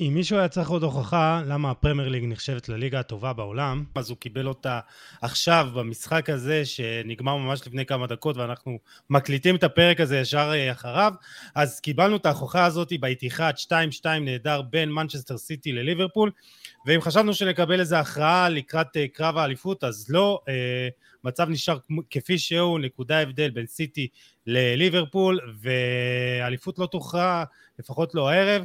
אם מישהו היה צריך עוד הוכחה למה הפרמייר ליג נחשבת לליגה הטובה בעולם, אז הוא קיבל אותה עכשיו במשחק הזה שנגמר ממש לפני כמה דקות ואנחנו מקליטים את הפרק הזה ישר אה, אחריו, אז קיבלנו את ההוכחה הזאת באיתיחד 2-2 נהדר בין מנצ'סטר סיטי לליברפול, ואם חשבנו שנקבל איזו הכרעה לקראת אה, קרב האליפות, אז לא, אה, מצב נשאר כפי שהוא, נקודה הבדל בין סיטי לליברפול, ואליפות לא תוכרע, לפחות לא הערב.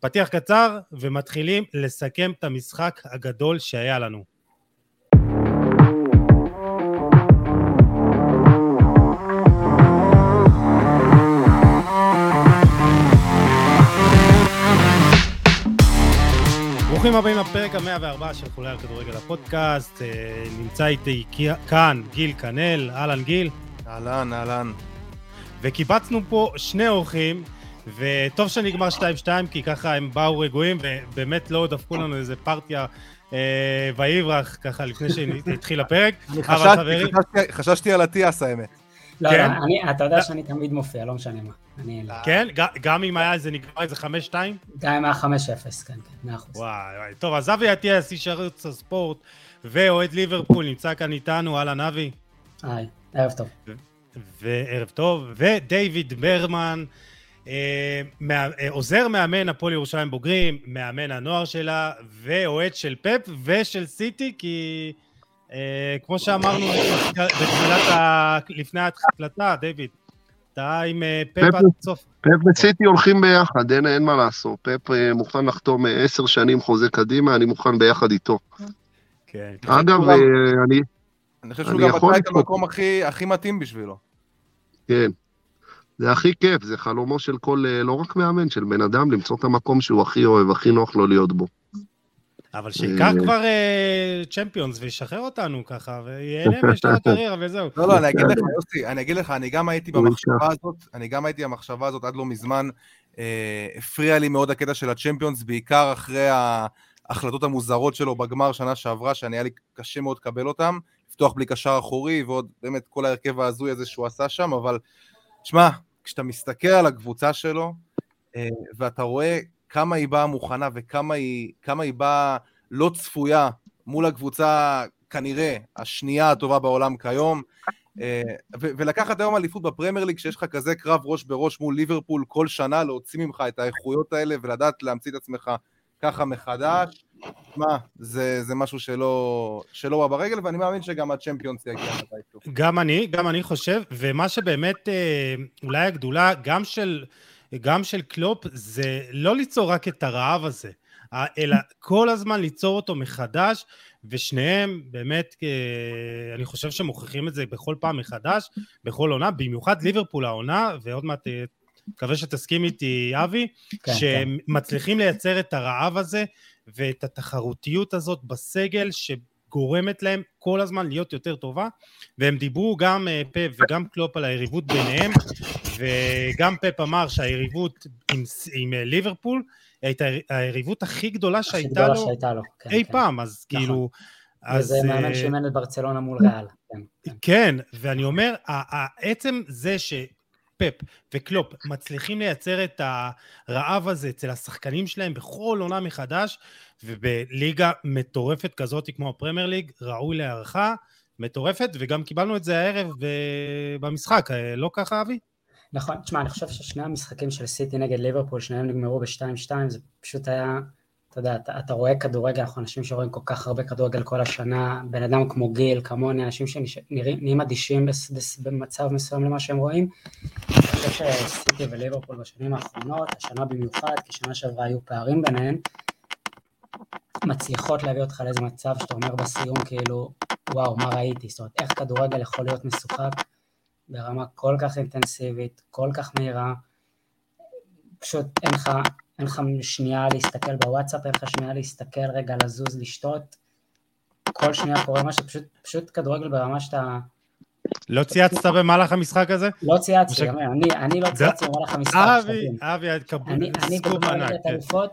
פתיח קצר ומתחילים לסכם את המשחק הגדול שהיה לנו. ברוכים הבאים לפרק המאה וארבע של חולי על כדורגל הפודקאסט, אה, נמצא איתי כאן גיל כנל, אהלן גיל. אהלן, אהלן. וקיבצנו פה שני אורחים וטוב שנגמר 2-2, כי ככה הם באו רגועים, ובאמת לא דפקו לנו איזה פרטיה אה, ויברח, ככה לפני שהתחיל הפרק. אני חששתי, חששתי על אטיאס האמת. לא, כן? לא, אני, אתה יודע שאני תמיד מופיע, לא משנה מה. אני... כן? גם אם היה איזה נגמר איזה 5-2? גם אם היה 5-0, כן, כן, 100%. וואי, וואי. טוב, אז אבי אטיאס, איש ערוץ הספורט, ואוהד ליברפול, נמצא כאן איתנו, אהלן אבי. היי, ערב טוב. וערב טוב, ודייוויד ברמן, עוזר מאמן הפועל ירושלים בוגרים, מאמן הנוער שלה, ואוהד של פפ ושל סיטי, כי אה, כמו שאמרנו בתחילת, ה... לפני ההקלטה, דיוויד, אתה עם פפ עד סוף. פפ וסיטי הולכים ביחד, אין, אין מה לעשות. פפ מוכן לחתום עשר שנים חוזה קדימה, אני מוכן ביחד איתו. כן. אגב, אני... אני חושב שהוא גם מצא את המקום הכי מתאים בשבילו. כן. זה הכי כיף, זה חלומו של כל, אה, לא רק מאמן, של בן אדם, למצוא את המקום שהוא הכי אוהב, הכי נוח לו להיות בו. אבל שיקח אה, כבר צ'מפיונס וישחרר אותנו ככה, ויהנה משל הקריירה וזהו. לא, לא, אני אגיד לך, יוסי, אני אגיד לך, אני גם הייתי במחשבה הזאת, אני גם הייתי במחשבה הזאת עד לא מזמן, אה, הפריע לי מאוד הקטע של הצ'מפיונס, בעיקר אחרי ההחלטות המוזרות שלו בגמר שנה שעברה, שאני היה לי קשה מאוד לקבל אותם, לפתוח בלי קשר אחורי, ועוד באמת כל ההרכב ההזוי הזה שהוא עשה שם, אבל, שמע, כשאתה מסתכל על הקבוצה שלו, אה, ואתה רואה כמה היא באה מוכנה וכמה היא, היא באה לא צפויה מול הקבוצה כנראה השנייה הטובה בעולם כיום, אה, ולקחת היום אליפות בפרמייר ליג, שיש לך כזה קרב ראש בראש מול ליברפול כל שנה, להוציא ממך את האיכויות האלה ולדעת להמציא את עצמך ככה מחדש, מה, זה, זה משהו שלא, שלא בא ברגל, ואני מאמין שגם הצ'מפיונס יגיע מתישהו. גם אני, גם אני חושב, ומה שבאמת אה, אולי הגדולה, גם של, גם של קלופ, זה לא ליצור רק את הרעב הזה, אלא כל הזמן ליצור אותו מחדש, ושניהם באמת, אה, אני חושב שמוכיחים את זה בכל פעם מחדש, בכל עונה, במיוחד ליברפול העונה, ועוד מעט אה, מקווה שתסכים איתי אבי, כן, שמצליחים כן. לייצר את הרעב הזה ואת התחרותיות הזאת בסגל שגורמת להם כל הזמן להיות יותר טובה והם דיברו גם אה, פפ וגם קלופ על היריבות ביניהם וגם פפ אמר שהיריבות עם, עם אה, ליברפול הייתה היריבות הכי גדולה שהייתה לו, שהייתה לו כן, אי כן. פעם אז נכון. כאילו אז... וזה מאמן שאימן את ברצלונה מול ריאל. כן, כן. כן, ואני אומר, עצם זה ש... פפ וקלופ מצליחים לייצר את הרעב הזה אצל השחקנים שלהם בכל עונה מחדש, ובליגה מטורפת כזאת כמו הפרמייר ליג, ראוי להערכה מטורפת, וגם קיבלנו את זה הערב במשחק, לא ככה אבי? נכון, תשמע, אני חושב ששני המשחקים של סיטי נגד ליברפול, שניהם נגמרו ב-2-2, זה פשוט היה אתה יודע, אתה, אתה רואה כדורגל, אנחנו אנשים שרואים כל כך הרבה כדורגל כל השנה, בן אדם כמו גיל, כמוני, אנשים שנראים אדישים במצב מסוים למה שהם רואים. אני חושב שסיטי וליברפול בשנים האחרונות, השנה במיוחד, כי שנה שעברה היו פערים ביניהן, מצליחות להביא אותך לאיזה מצב שאתה אומר בסיום כאילו, וואו, מה ראיתי? זאת אומרת, איך כדורגל יכול להיות משוחק ברמה כל כך אינטנסיבית, כל כך מהירה, פשוט אין לך, אין לך שנייה להסתכל בוואטסאפ, אין לך שנייה להסתכל רגע, לזוז, לשתות, כל שנייה קורה משהו, פשוט, פשוט כדורגל ברמה שאתה... לא צייצת במהלך המשחק הזה? לא צייצתי, אני לא צייצתי במהלך המשחק. אבי, אבי,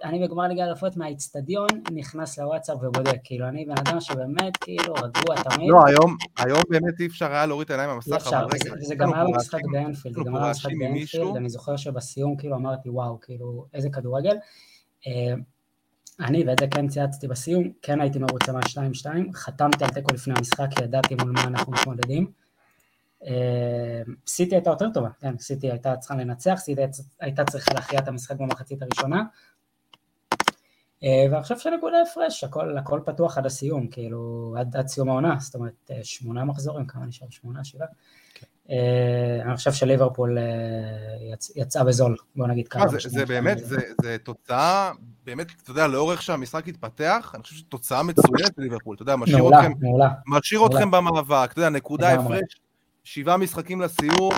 אני בגמר ליגה אלפות מהאיצטדיון נכנס לוואטסאפ ובודק, כאילו אני בן אדם שבאמת כאילו רגוע תמיד. לא, היום באמת אי אפשר היה להוריד את העיניים מהמסך, אבל רגע. וזה גם היה במשחק באנפילד, זה גם היה במשחק באנפילד, אני זוכר שבסיום כאילו אמרתי וואו, כאילו איזה כדורגל. אה, אני, ואת זה כן צייצתי בסיום, כן הייתי מרוצה מה-2-2, חתמתי על תיקו לפני המשחק, כי ידעתי מול מה אנחנו מתמודדים. אה, סיטי הייתה יותר טובה, כן, סיטי הייתה צריכה לנצח, סיטי הייתה צריכה להכריע את המשחק במחצית הראשונה. אה, ועכשיו שנקודה הפרש, הכל, הכל פתוח עד הסיום, כאילו, עד, עד סיום העונה, זאת אומרת, שמונה מחזורים, כמה נשאר? שמונה, שבעה? אה, אני חושב שליברפול אה, יצאה בזול, בוא נגיד ככה. זה, זה באמת, זה, זה תוצאה, באמת, אתה יודע, לאורך שהמשחק התפתח, אני חושב שתוצאה מצוינת לליברפול, אתה יודע, משאיר מעולה, אתכם, מעולה, משאיר מעולה. אתכם במאבק, אתה יודע, נקודה הפרש, שבעה משחקים לסיום,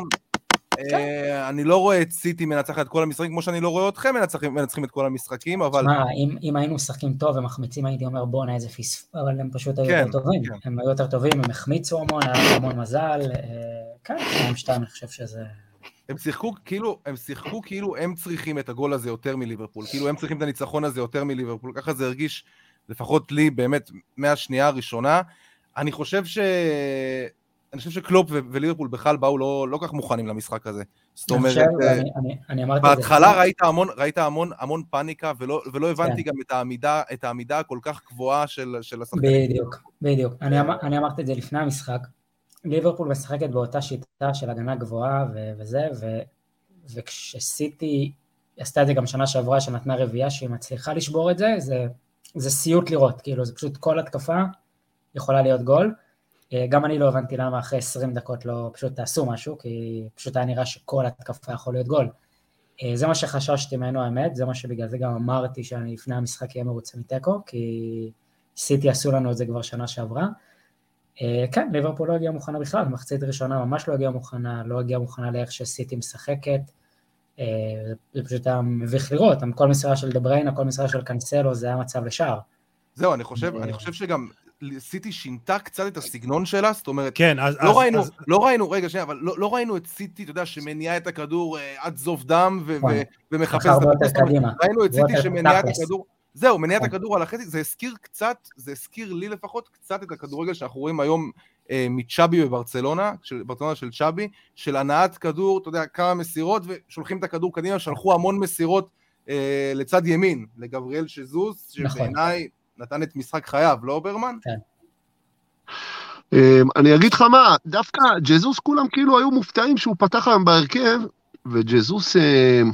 כן. אה, אני לא רואה את סיטי מנצחת את כל המשחקים, כמו שאני לא רואה אתכם מנצחים את כל המשחקים, אבל... תשמע, אם היינו משחקים טוב ומחמיצים, הייתי אומר בואנה איזה פספוס, אבל הם פשוט היו יותר כן, טובים. כן. הם היו יותר טובים, הם החמיצו המון, היה להם המון מזל. אה, כן, שתיים שתיים, אני חושב שזה... הם שיחקו כאילו, הם שיחקו כאילו הם צריכים את הגול הזה יותר מליברפול, כאילו הם צריכים את הניצחון הזה יותר מליברפול, ככה זה הרגיש, לפחות לי, באמת, מהשנייה הראשונה. אני חושב ש... אני חושב שקלופ וליברפול בכלל באו לא, לא כך מוכנים למשחק הזה. זאת אומרת, אה, בהתחלה ראית המון, ראית המון, המון פאניקה, ולא, ולא הבנתי כן. גם את העמידה, את העמידה הכל כך גבוהה של, של השחקנים. בדיוק, בדיוק. אני, אמר, אני אמרתי את זה לפני המשחק. ליברפול משחקת באותה שיטה של הגנה גבוהה ו- וזה, ו- וכשסיטי עשתה את זה גם שנה שעברה, שנתנה רביעייה שהיא מצליחה לשבור את זה, זה, זה סיוט לראות, כאילו זה פשוט כל התקפה יכולה להיות גול. אה, גם אני לא הבנתי למה אחרי 20 דקות לא פשוט תעשו משהו, כי פשוט היה נראה שכל התקפה יכול להיות גול. אה, זה מה שחששתי ממנו האמת, זה מה שבגלל זה גם אמרתי שאני לפני המשחק אהיה מרוצה מתיקו, כי סיטי עשו לנו את זה כבר שנה שעברה. אה, כן, ליברפול לא הגיעה מוכנה בכלל, במחצית ראשונה ממש לא הגיעה מוכנה, לא הגיעה מוכנה לאיך שסיטי משחקת. זה פשוט היה מביך לראות, כל מסירה של דה בריינה, כל מסירה של קאנסלו, זה היה מצב לשער. זהו, אני חושב, אני חושב שגם סיטי שינתה קצת את הסגנון שלה, זאת אומרת, כן, אז, לא, אז, ראינו, אז... לא ראינו, רגע, שנייה, אבל לא, לא ראינו את סיטי, אתה יודע, שמניעה את הכדור אה, עד זוב דם ו- ו- ומחפש את הכדור, ראינו את סיטי שמניעה את הכדור, זהו, מניעה את כן. הכדור על החצי, זה הזכיר קצת, זה הזכיר לי לפחות קצת את הכדורגל שאנחנו רואים היום אה, מצ'אבי בברצלונה, של, ברצלונה של צ'אבי, של הנעת כדור, אתה יודע, כמה מסירות, ושולחים את הכדור קדימה, שלחו המון מסירות אה, לצד ימין, לגבריאל שזוס, נכון. נתן את משחק חייו, לא ברמן? כן. אמ, אני אגיד לך מה, דווקא ג'זוס כולם כאילו היו מופתעים שהוא פתח היום בהרכב, וג'זוס, אמ,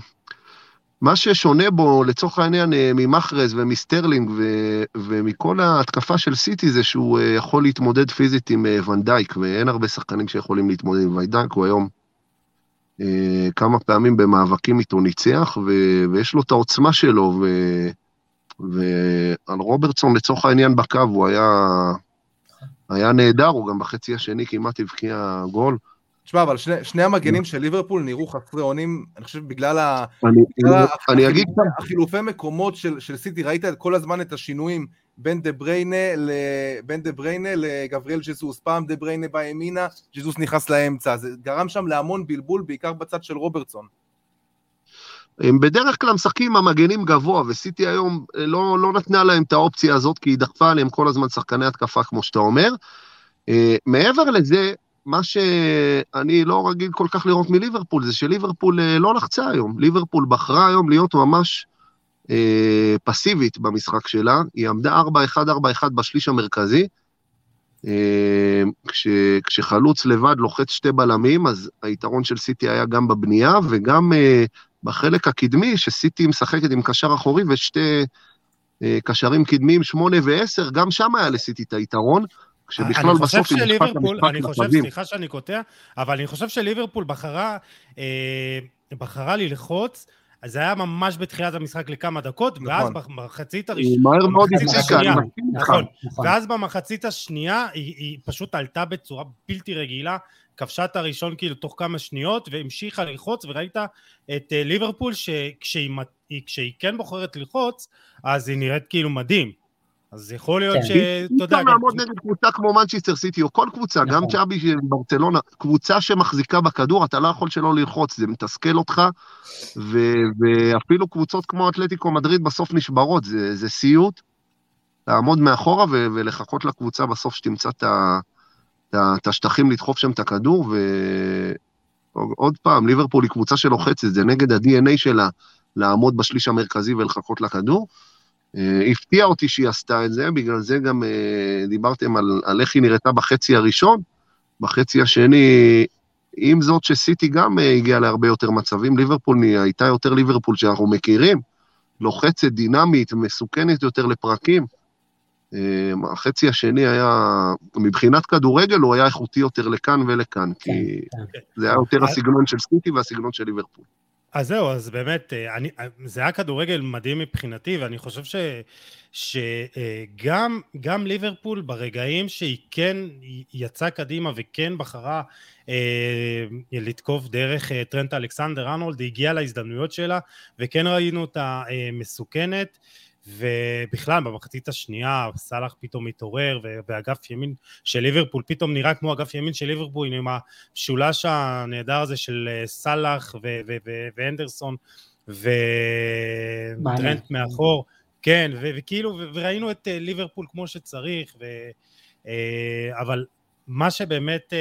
מה ששונה בו לצורך העניין אה, ממחרז ומסטרלינג ו- ומכל ההתקפה של סיטי זה שהוא אה, יכול להתמודד פיזית עם אה, ואן דייק, ואין הרבה שחקנים שיכולים להתמודד עם ואן דייק, הוא היום כמה פעמים במאבקים איתו ניצח, ו- ויש לו את העוצמה שלו, ו- ועל רוברטסון לצורך העניין בקו הוא היה, היה נהדר, הוא גם בחצי השני כמעט הבקיע גול. תשמע, אבל שני, שני המגנים של ליברפול נראו חסרי אונים, אני חושב בגלל, ה, אני, בגלל אני, אני אגיד... החילופי מקומות של, של סיטי, ראית כל הזמן את השינויים בין דה בריינה, ל, בין דה בריינה לגבריאל ג'זוס, פעם דה בריינה בא ימינה, ג'זוס נכנס לאמצע, זה גרם שם להמון בלבול, בעיקר בצד של רוברטסון. הם בדרך כלל משחקים עם המגנים גבוה, וסיטי היום אה, לא, לא נתנה להם את האופציה הזאת, כי היא דחפה עליהם כל הזמן שחקני התקפה, כמו שאתה אומר. Uh, מעבר לזה, מה שאני לא רגיל כל כך לראות מליברפול, זה שליברפול uh, לא לחצה היום. ליברפול בחרה היום להיות ממש uh, פסיבית במשחק שלה. היא עמדה 4-1-4-1 בשליש המרכזי. Uh, כש, כשחלוץ לבד לוחץ שתי בלמים, אז היתרון של סיטי היה גם בבנייה וגם uh, בחלק הקדמי, שסיטי משחקת עם קשר אחורי ושתי אה, קשרים קדמיים, שמונה ועשר, גם שם היה לסיטי את היתרון. כשבכלל בסוף היא נשפט למשחק אני חושב, סליחה שאני קוטע, אבל אני חושב שליברפול בחרה, אה, בחרה ללחוץ, אז זה היה ממש בתחילת המשחק לכמה דקות, נכון. ואז במחצית הראשונה... מהר מאוד הפסיקה, נכון, נכון. ואז במחצית השנייה היא, היא פשוט עלתה בצורה בלתי רגילה, כבשה את הראשון כאילו תוך כמה שניות והמשיכה ללחוץ וראית את אה, ליברפול שכשהיא כשהיא כן בוחרת ללחוץ אז היא נראית כאילו מדהים אז יכול להיות כן. שאתה יודע... אי אפשר לעמוד נגד קבוצה כמו מנצ'סטר סיטי או כל קבוצה, גם נכון. צ'אבי של ברצלונה, קבוצה שמחזיקה בכדור, אתה לא יכול שלא ללחוץ, זה מתסכל אותך, ואפילו קבוצות כמו אתלטיקו מדריד בסוף נשברות, זה סיוט. לעמוד מאחורה ולחכות לקבוצה בסוף שתמצא. את השטחים לדחוף שם את הכדור, ועוד פעם, ליברפול היא קבוצה שלוחצת, זה נגד ה-DNA שלה לעמוד בשליש המרכזי ולחכות לכדור. אה, הפתיע אותי שהיא עשתה את זה, בגלל זה גם אה, דיברתם על, על איך היא נראתה בחצי הראשון. בחצי השני, עם זאת שסיטי גם אה, הגיעה להרבה יותר מצבים, ליברפול הייתה יותר ליברפול שאנחנו מכירים, לוחצת, דינמית, מסוכנת יותר לפרקים. החצי השני היה, מבחינת כדורגל, הוא היה איכותי יותר לכאן ולכאן, כי כן, כן. זה היה יותר הסגנון של סיטי והסגנון של ליברפול. אז זהו, אז באמת, אה, אני, אה, זה היה כדורגל מדהים מבחינתי, ואני חושב ש, שגם אה, ליברפול ברגעים שהיא כן יצאה קדימה וכן בחרה אה, לתקוף דרך אה, טרנט אלכסנדר ארנולד, היא הגיעה להזדמנויות שלה, וכן ראינו אותה אה, מסוכנת. ובכלל במחצית השנייה סאלח פתאום מתעורר ואגף ימין של ליברפול פתאום נראה כמו אגף ימין של ליברפול עם המשולש הנהדר הזה של אה, סאלח ואנדרסון וטרנט מאחור. כן וכאילו וראינו את אה, ליברפול כמו שצריך ו, אה, אבל מה שבאמת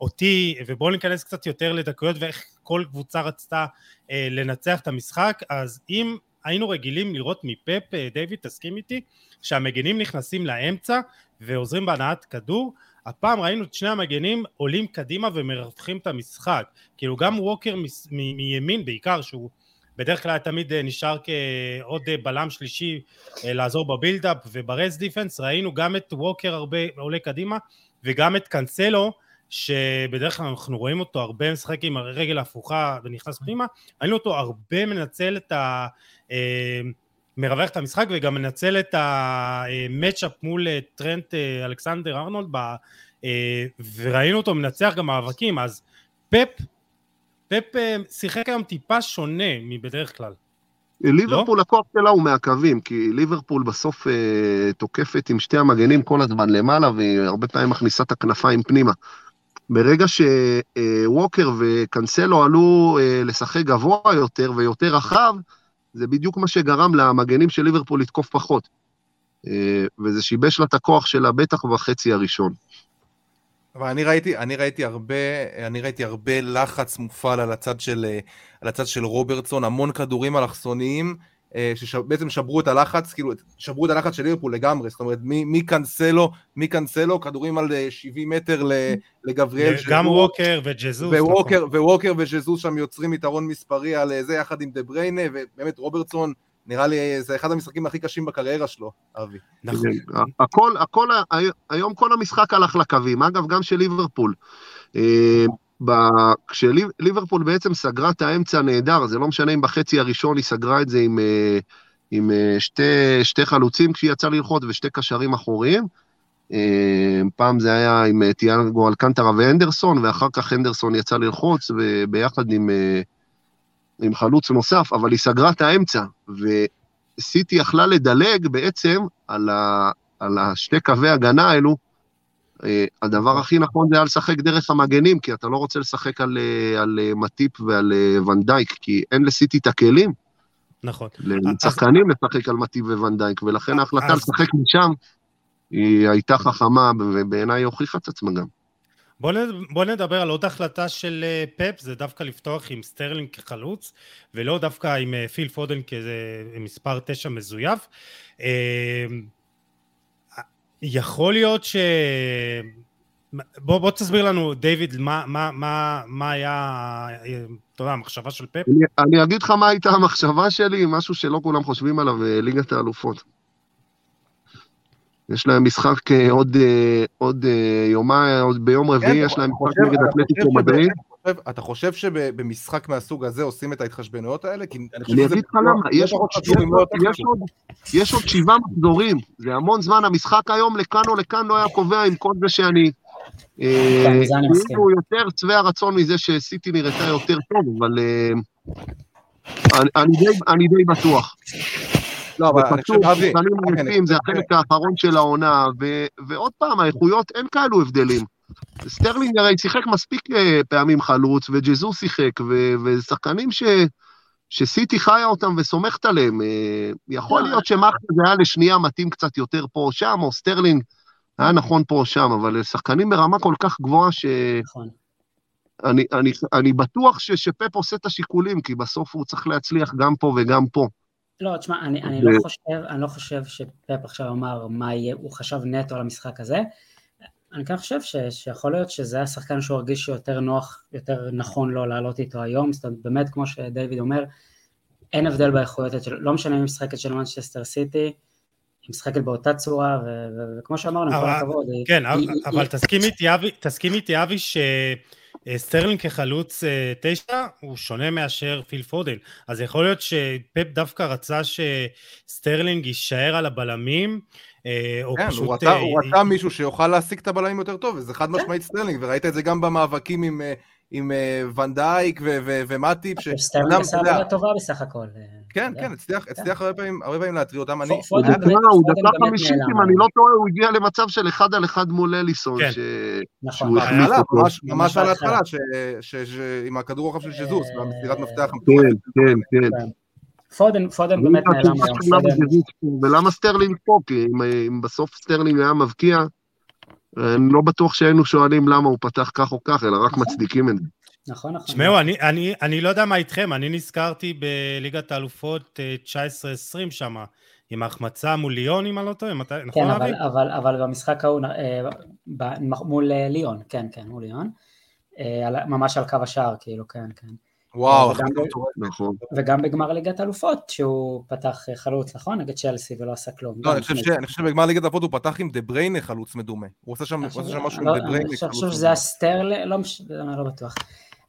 אותי ובואו ניכנס קצת יותר לדקויות ואיך כל קבוצה רצתה לנצח את המשחק אז אם היינו רגילים לראות מפפ, אה, דיוויד תסכים איתי, שהמגנים נכנסים לאמצע ועוזרים בהנעת כדור, הפעם ראינו את שני המגנים עולים קדימה ומרווחים את המשחק, כאילו גם ווקר מימין בעיקר שהוא בדרך כלל תמיד אה, נשאר כעוד אה, בלם שלישי לעזור ב build-up וב rest defense, ראינו גם את ווקר הרבה עולה קדימה וגם את קאנסלו שבדרך כלל אנחנו רואים אותו הרבה משחק עם הרגל הפוכה ונכנס פנימה, ראינו אותו הרבה מנצל את ה... אה, מרווח את המשחק וגם מנצל את המצ'אפ מול אה, טרנט אה, אלכסנדר ארנולד וראינו אותו מנצח גם מאבקים אז פפ פפ שיחק היום טיפה שונה מבדרך כלל ליברפול לא? הכוח שלה הוא מהקווים, כי ליברפול בסוף אה, תוקפת עם שתי המגנים כל הזמן למעלה, והיא הרבה פעמים מכניסה את הכנפיים פנימה. ברגע שווקר וקנסלו עלו אה, לשחק גבוה יותר ויותר רחב, זה בדיוק מה שגרם למגנים של ליברפול לתקוף פחות. אה, וזה שיבש לה את הכוח שלה בטח בחצי הראשון. אבל אני ראיתי, אני ראיתי הרבה, אני ראיתי הרבה לחץ מופעל על הצד של, אה, על הצד של רוברטסון, המון כדורים אלכסוניים, שבעצם שברו את הלחץ, כאילו שברו את הלחץ של ליברפול לגמרי, זאת אומרת מקנסלו, מקנסלו, כדורים על 70 אה, מטר לגבריאל. גם ווקר וג'זוס. וווקר, נכון. וווקר וג'זוס שם יוצרים יתרון מספרי על אה, זה יחד עם דה בריינה, ובאמת רוברטסון, נראה לי זה אחד המשחקים הכי קשים בקריירה שלו, אבי. נכון. הכל, הכל, היום כל המשחק הלך לקווים, אגב גם של ליברפול. כשליברפול בעצם סגרה את האמצע נהדר, זה לא משנה אם בחצי הראשון היא סגרה את זה עם, אה, עם אה, שתי, שתי חלוצים כשהיא יצאה ללחוץ ושתי קשרים אחוריים. אה, פעם זה היה עם טיאנגו אלקנטרה ואנדרסון, ואחר כך אנדרסון יצא ללחוץ ביחד עם, עם חלוץ נוסף, אבל היא סגרה את האמצע, וסיטי יכלה לדלג בעצם על, ה, על השתי קווי הגנה האלו, הדבר הכי נכון זה היה לשחק דרך המגנים, כי אתה לא רוצה לשחק על, אה, על אה, מטיפ ועל ואן דייק, כי אין לסיטי את הכלים. נכון. לשחקנים לשחק על מטיפ וואן דייק, ולכן ההחלטה לשחק משם היא הייתה חכמה, ובעיניי הוכיחה את עצמה גם. בוא. בוא נדבר על עוד החלטה של פפ, זה דווקא לפתוח עם סטרלינג כחלוץ, ולא דווקא עם פיל פודן כמספר תשע מזויף. יכול להיות ש... בוא, בוא תסביר לנו, דיוויד, מה, מה, מה, מה היה, אתה יודע, המחשבה של פפ? אני, אני אגיד לך מה הייתה המחשבה שלי, משהו שלא כולם חושבים עליו, אה, ליגת האלופות. יש להם משחק אה, עוד, אה, עוד יומיים, עוד ביום רביעי, יש להם משחק נגד אתלטיקו מדריד. אתה חושב שבמשחק מהסוג הזה עושים את ההתחשבנויות האלה? אני אגיד לך למה, יש עוד שבעה מחזורים, זה המון זמן, המשחק היום לכאן או לכאן לא היה קובע עם כל זה שאני... אה, כאילו יותר שבע רצון מזה שסיטי נראתה יותר טוב, אבל אה, אני די בטוח. לא, אבל אני חושב, אבי... זה החלק האחרון של העונה, ועוד פעם, האיכויות, אין כאלו הבדלים. סטרלינג הרי שיחק מספיק אה, פעמים חלוץ, וג'זוס שיחק, ושחקנים ש... שסיטי חיה אותם וסומכת עליהם. אה, יכול להיות שמחרז היה לשנייה מתאים קצת יותר פה או שם, או סטרלינג היה נכון פה או שם, אבל שחקנים ברמה כל כך גבוהה ש... נכון. אני, אני, אני בטוח ש, שפפ עושה את השיקולים, כי בסוף הוא צריך להצליח גם פה וגם פה. לא, תשמע, אני, אני, לא חושב, אני לא חושב שפפ עכשיו אמר מה יהיה, הוא חשב נטו על המשחק הזה. אני כן חושב ש, שיכול להיות שזה השחקן שהוא הרגיש שיותר נוח, יותר נכון לו לעלות איתו היום, זאת אומרת, באמת, כמו שדייוויד אומר, אין הבדל באיכויות, לא משנה אם היא משחקת של מנצ'סטר סיטי, היא משחקת באותה צורה, וכמו שאמרנו, עם כל הכבוד. כן, אבל תסכים איתי, אבי, שסטרלינג כחלוץ אה, תשע הוא שונה מאשר פיל פודן. אז יכול להיות שפפ דווקא רצה שסטרלינג יישאר על הבלמים, או כן, פשוט... הוא רצה, הוא רצה מישהו שיוכל להשיג את הבלמים יותר טוב, וזה חד כן. משמעית סטרלינג, וראית את זה גם במאבקים עם... עם ואן דייק ומטיפ. סטרלינג עשה עבודה טובה בסך הכל. כן, כן, הצליח כן. הרבה פעמים להטריד אותם. הוא דקה חמישית, אם אני לא טועה, הוא הגיע למצב של אחד על אחד מול אליסון, כן. שהוא נכון. החליף אותו. ממש על ההתחלה, עם הכדור רוחב של ג'זוס, במסירת מפתח. כן, כן, כן. פודן, פודן באמת נעלם היום. ולמה סטרלינג פה? כי אם בסוף סטרלינג היה מבקיע, אני לא בטוח שהיינו שואלים למה הוא פתח כך או כך, אלא רק נכון. מצדיקים את זה. נכון, נכון. תשמעו, אני, אני, אני לא יודע מה איתכם, אני נזכרתי בליגת האלופות 19-20 אה, שם, עם ההחמצה מול ליון, אם אני לא טועה, מתי, נכון כן, אבל, אבל, אבל במשחק ההוא, אה, מול אה, ליון, כן, כן, מול ליון, ממש על קו השער, כאילו, כן, כן. וואו, נכון. וגם בגמר ליגת אלופות, שהוא פתח חלוץ, נכון? נגד צ'לסי ולא עשה כלום. לא, אני חושב שבגמר ליגת אלופות הוא פתח עם דה בריינה חלוץ מדומה. הוא עושה שם משהו עם לא, דה בריינה. אני חושב שזה היה סטרלה, לא, לא בטוח.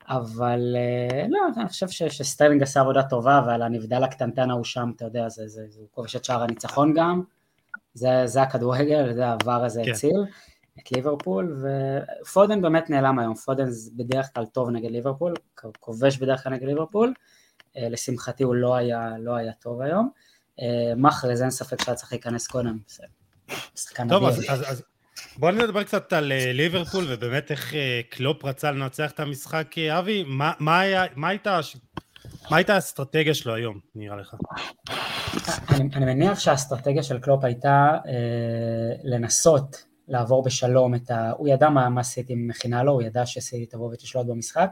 אבל אה, לא, אני חושב שסטרלינג עשה עבודה טובה, ועל הנבדל הקטנטן ההוא שם, אתה יודע, זה, זה, זה, הוא כובש את שער הניצחון גם, זה, זה הכדורגל, זה העבר הזה כן. את ליברפול, ופודן באמת נעלם היום, פודן בדרך כלל טוב נגד ליברפול, כובש בדרך כלל נגד ליברפול, אה, לשמחתי הוא לא היה, לא היה טוב היום, אה, מחרז אין ספק שהיה צריך להיכנס קודם, טוב, אז, אז, אז בוא נדבר קצת על אה, ליברפול ובאמת איך קלופ רצה לנצח את המשחק, אבי, מה, מה, היה, מה, הייתה, מה הייתה האסטרטגיה שלו היום, נראה לך? אני, אני מניח שהאסטרטגיה של קלופ הייתה אה, לנסות לעבור בשלום את ה... הוא ידע מה, מה סיטי מכינה לו, הוא ידע שסיטי תבוא ותשלוט במשחק.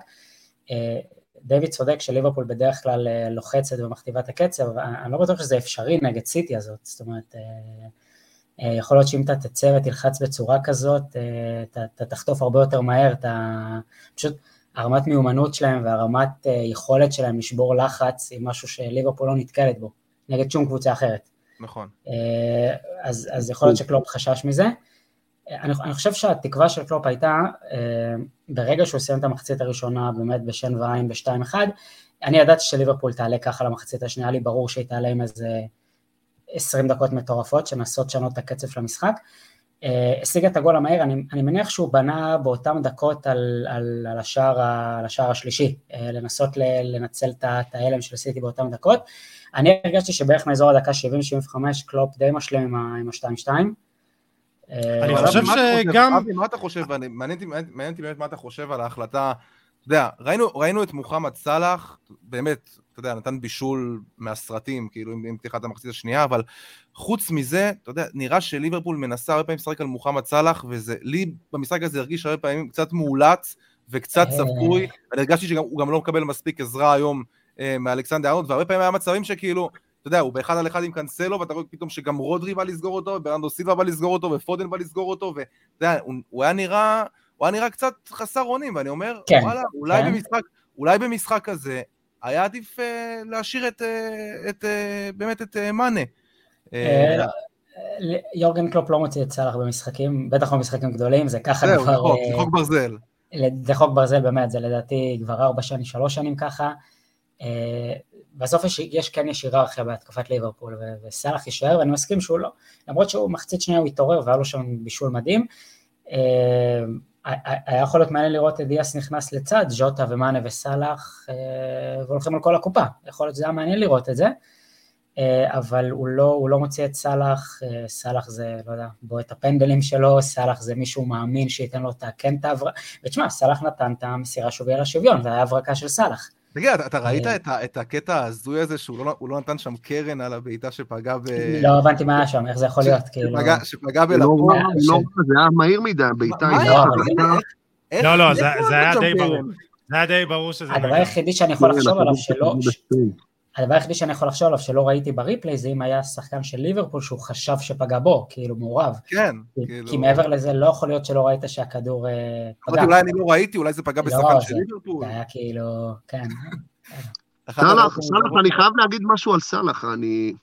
אה, דויד צודק שליברפול בדרך כלל לוחצת ומכתיבה את הקצב, אני לא בטוח שזה אפשרי נגד סיטי הזאת, זאת אומרת... אה, אה, יכול להיות שאם אתה תצא ותלחץ בצורה כזאת, אה, אתה, תחטוף הרבה יותר מהר, אתה פשוט, הרמת מיומנות שלהם והרמת אה, יכולת שלהם לשבור לחץ היא משהו שליברפול לא נתקלת בו, נגד שום קבוצה אחרת. נכון. אז, אז יכול להיות שקלופ חשש מזה. אני, אני חושב שהתקווה של קלופ הייתה, ברגע שהוא סיים את המחצית הראשונה באמת בשן ועין ב-2-1, אני ידעתי שליברפול תעלה ככה למחצית השנייה, לי ברור שהיא תעלה עם איזה 20 דקות מטורפות שמנסות לשנות את הקצב של המשחק. אה, השיג את הגול המהיר, אני, אני מניח שהוא בנה באותן דקות על, על, על, השער, על השער השלישי, אה, לנסות לנצל את ההלם של סיטי באותן דקות. אני הרגשתי שבערך מאזור הדקה 70-75 קלופ די משלים עם ה-2-2. אה, אני חושב שגם... אבי, מה אתה חושב, מעניין אותי באמת מה אתה חושב על ההחלטה, אתה יודע, ראינו, את מוחמד סאלח, באמת, אתה יודע, נתן בישול מהסרטים, כאילו, עם, עם פתיחת המחצית השנייה, אבל חוץ מזה, אתה יודע, נראה שליברפול מנסה הרבה פעמים לשחק על מוחמד סאלח, וזה, לי במשחק הזה הרגיש הרבה פעמים קצת מאולץ וקצת אה. צפוי, אני הרגשתי שהוא גם לא מקבל מספיק עזרה היום אה, מאלכסנדר ארנולד, והרבה פעמים היה מצבים שכאילו, אתה יודע, הוא באחד על אחד עם קאנסלו, ואתה רואה פתאום שגם רודרי בא לסגור אותו, וברנדו סילבה בא לסגור אותו, ופודן בא לסגור אותו, ואתה יודע, הוא, הוא היה נראה, הוא היה נראה קצת חסר אונים, ואני אומר, כן, וואלה, אולי כן. במשחק, אולי במשחק כזה, היה עדיף אה, להשאיר את, אה, את, אה, באמת את מאנה. יורגן קלופ לא מוציא את סאלח במשחקים, בטח לא במשחקים גדולים, זה ככה זהו, כבר... זהו, זה חוק ברזל. זה חוק ברזל באמת, זה לדעתי כבר ארבע שנים, שלוש שנים ככה. בסוף יש, יש כן יש היררכיה בהתקפת ליברפול, וסאלח יישאר, ואני מסכים שהוא לא, למרות שהוא מחצית שנייה הוא התעורר והיה לו שם בישול מדהים. היה יכול להיות מעניין לראות את דיאס נכנס לצד, ז'וטה ומאנה וסאלח, אה, והולכים על כל הקופה, יכול להיות שזה היה מעניין לראות את זה, אה, אבל הוא לא, הוא לא מוציא את סאלח, אה, סאלח זה, לא יודע, את הפנדלים שלו, סאלח זה מישהו מאמין שייתן לו את כן את ההברקה, ותשמע, סאלח נתן את המסירה שהובילה לשוויון, והיה הברקה של סאלח. תגיד, אתה ראית את הקטע ההזוי הזה שהוא לא, לא נתן שם קרן על הבעיטה שפגע ב... לא הבנתי מה היה שם, איך זה יכול להיות, כאילו... שפגע בלפור. לא, לא, זה היה מהיר מדי, הבעיטה. לא, לא, זה היה די ברור. זה היה די ברור שזה... הדבר היחידי שאני יכול לחשוב עליו שלא... הדבר היחידי שאני יכול לחשוב עליו שלא ראיתי בריפלי זה אם היה שחקן של ליברפול שהוא חשב שפגע בו, כאילו מעורב. כן, כי, כאילו... כי מעבר לזה לא יכול להיות שלא ראית שהכדור אה, פגע. אולי אני לא ראיתי, אולי זה פגע לא, בשחקן של ליברפול. זה היה כאילו, כן. סאלח, סאלח, אני חייב להגיד משהו על סאלח, אני...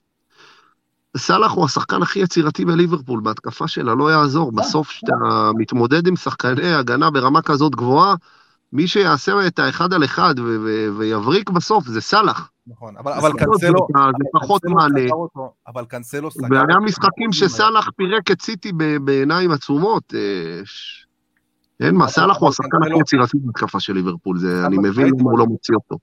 סאלח הוא השחקן הכי יצירתי בליברפול, בהתקפה שלה לא יעזור. בסוף כשאתה מתמודד עם שחקני הגנה ברמה כזאת גבוהה, מי שיעשה את האחד על אחד ויבריק בסוף זה סאלח. נכון, אבל זה קנסלו... זה אבל פחות מענה. אותו, אבל קנסלו סגר... והיה. משחקים שסאלח פירק את סיטי בעיניים עצומות. אה, אין מה, סאלח הוא השחקן הכי יצירתי בהתקפה של ליברפול, אני מבין למה הוא לא מוציא אותו.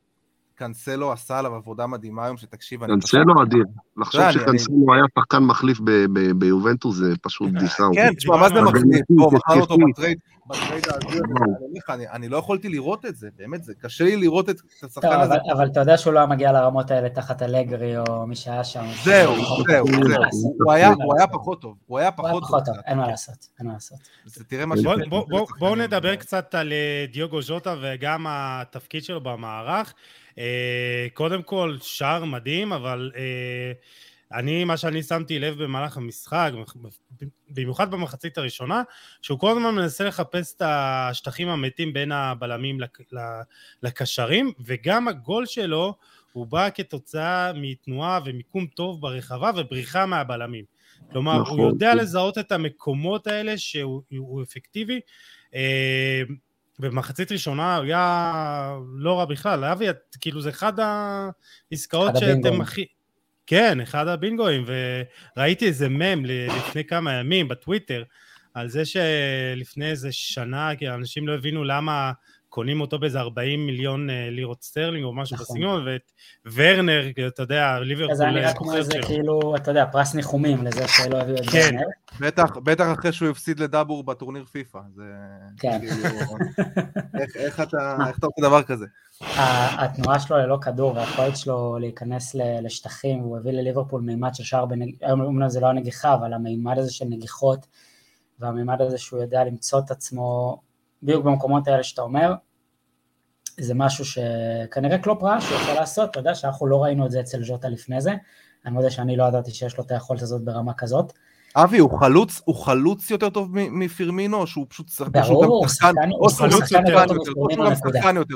קנסלו עשה עליו עבודה מדהימה היום, שתקשיב, אני פשוט... קנסלו אדיר. לחשוב שקנסלו היה שחקן מחליף ב- ב- ביובנטווס זה פשוט דיסה. כן, תשמע, מה זה מחליף? בוא, מכרנו אותו. בטרייד, בטרייד. אני לא יכולתי לראות את זה, באמת, זה קשה לי לראות את השחקן הזה. אבל, אתה יודע שהוא לא היה מגיע לרמות האלה תחת אלגרי או מי שהיה שם. זהו, זהו, זהו. הוא היה-. פחות טוב, הוא היה פחות טוב. אין מה לעשות, אין מה לעשות. זה- תראה מה בואו נדבר קצת על אה, דיוגו ז'וטה וגם התפקיד שלו במערך. אה, קודם כל, שער מדהים, אבל אה, אני, מה שאני שמתי לב במהלך המשחק, במיוחד במחצית הראשונה, שהוא כל הזמן מנסה לחפש את השטחים המתים בין הבלמים לקשרים, וגם הגול שלו הוא בא כתוצאה מתנועה ומיקום טוב ברחבה ובריחה מהבלמים. כלומר, נכון. הוא יודע לזהות את המקומות האלה שהוא הוא אפקטיבי. במחצית ראשונה היה לא רע בכלל, אבי, כאילו זה אחד העסקאות אחד שאתם. הכי... כן, אחד הבינגואים, וראיתי איזה מם לפני כמה ימים בטוויטר, על זה שלפני איזה שנה, כי אנשים לא הבינו למה קונים אותו באיזה 40 מיליון אה, לירות סטרלינג או משהו נכון. בסגנון, ואת ורנר, אתה יודע, ליברפול... זה היה נראה כמו בוחר איזה. כאילו, אתה יודע, פרס ניחומים לזה שלא הביאו את כן. ורנר. בטח, בטח אחרי שהוא הפסיד לדאבור בטורניר פיפא. זה... כן. כאילו, איך- איך אתה עושה דבר כזה? התנועה שלו ללא כדור והיכולת שלו להיכנס לשטחים, הוא הביא לליברפול מימד של שער, בנג... היום אומנם זה לא הנגיחה, אבל המימד הזה של נגיחות, והמימד הזה שהוא יודע למצוא את עצמו בדיוק במקומות האלה שאתה אומר, זה משהו שכנראה קלופ ראה שהוא יכול לעשות, אתה יודע שאנחנו לא ראינו את זה אצל ז'וטה לפני זה, אני מודה שאני לא ידעתי שיש לו את היכולת הזאת ברמה כזאת. אבי, הוא חלוץ, הוא חלוץ יותר טוב מ- מפרמינו, או שהוא פשוט שחקן, ברור, הוא שחקן- יותר טוב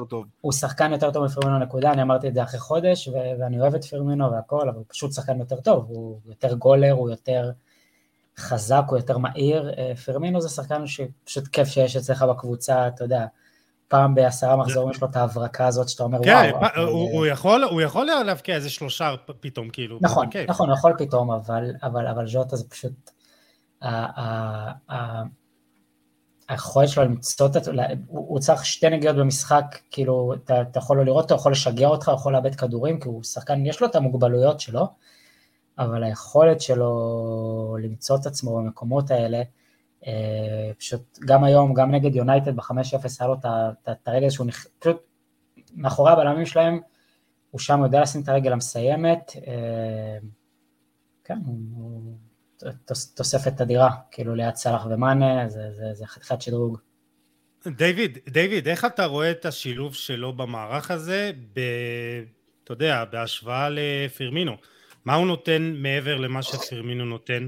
טוב. הוא שחקן יותר טוב. מפרמינו נקודה, אני אמרתי את זה אחרי חודש, ואני אוהב את פרמינו והכל, אבל הוא פשוט שחקן יותר טוב, הוא יותר גולר, הוא יותר חזק, הוא יותר מהיר. אה, פרמינו זה שחקן שפשוט כיף שיש אצלך בקבוצה, אתה יודע, פעם בעשרה מחזורים יש לו את ההברקה הזאת שאתה אומר כן, וואו. אבל, הוא- הוא יכול- הוא יכול להבקיע איזה שלושה פתאום, כאילו. נכון. נכון, הוא יכול פתאום, אבל, אבל, אבל ז'וטה זה פשוט... היכולת שלו למצוא את... הוא הוא צריך שתי נגיעות במשחק, כאילו, אתה, אתה יכול לא לראות אותו, יכול לשגע אותך, יכול לאבד כדורים, כי הוא שחקן, יש לו את המוגבלויות שלו, אבל היכולת שלו למצוא את עצמו במקומות האלה, אה, פשוט גם היום, גם נגד יונייטד ב-5-0 היה לו את ה- את ה- את הרגע שהוא נכ... פשוט מאחורי הבלמים שלהם, הוא שם יודע לשים את הרגל המסיימת, אה, כן, הוא- הוא תוס- תוספת אדירה, כאילו ליד סאלח ומאנה, זה, זה, זה חתיכת שדרוג. דיוויד, דיוויד, איך אתה רואה את השילוב שלו במערך הזה, ב, אתה יודע, בהשוואה לפרמינו? מה הוא נותן מעבר למה שפרמינו נותן?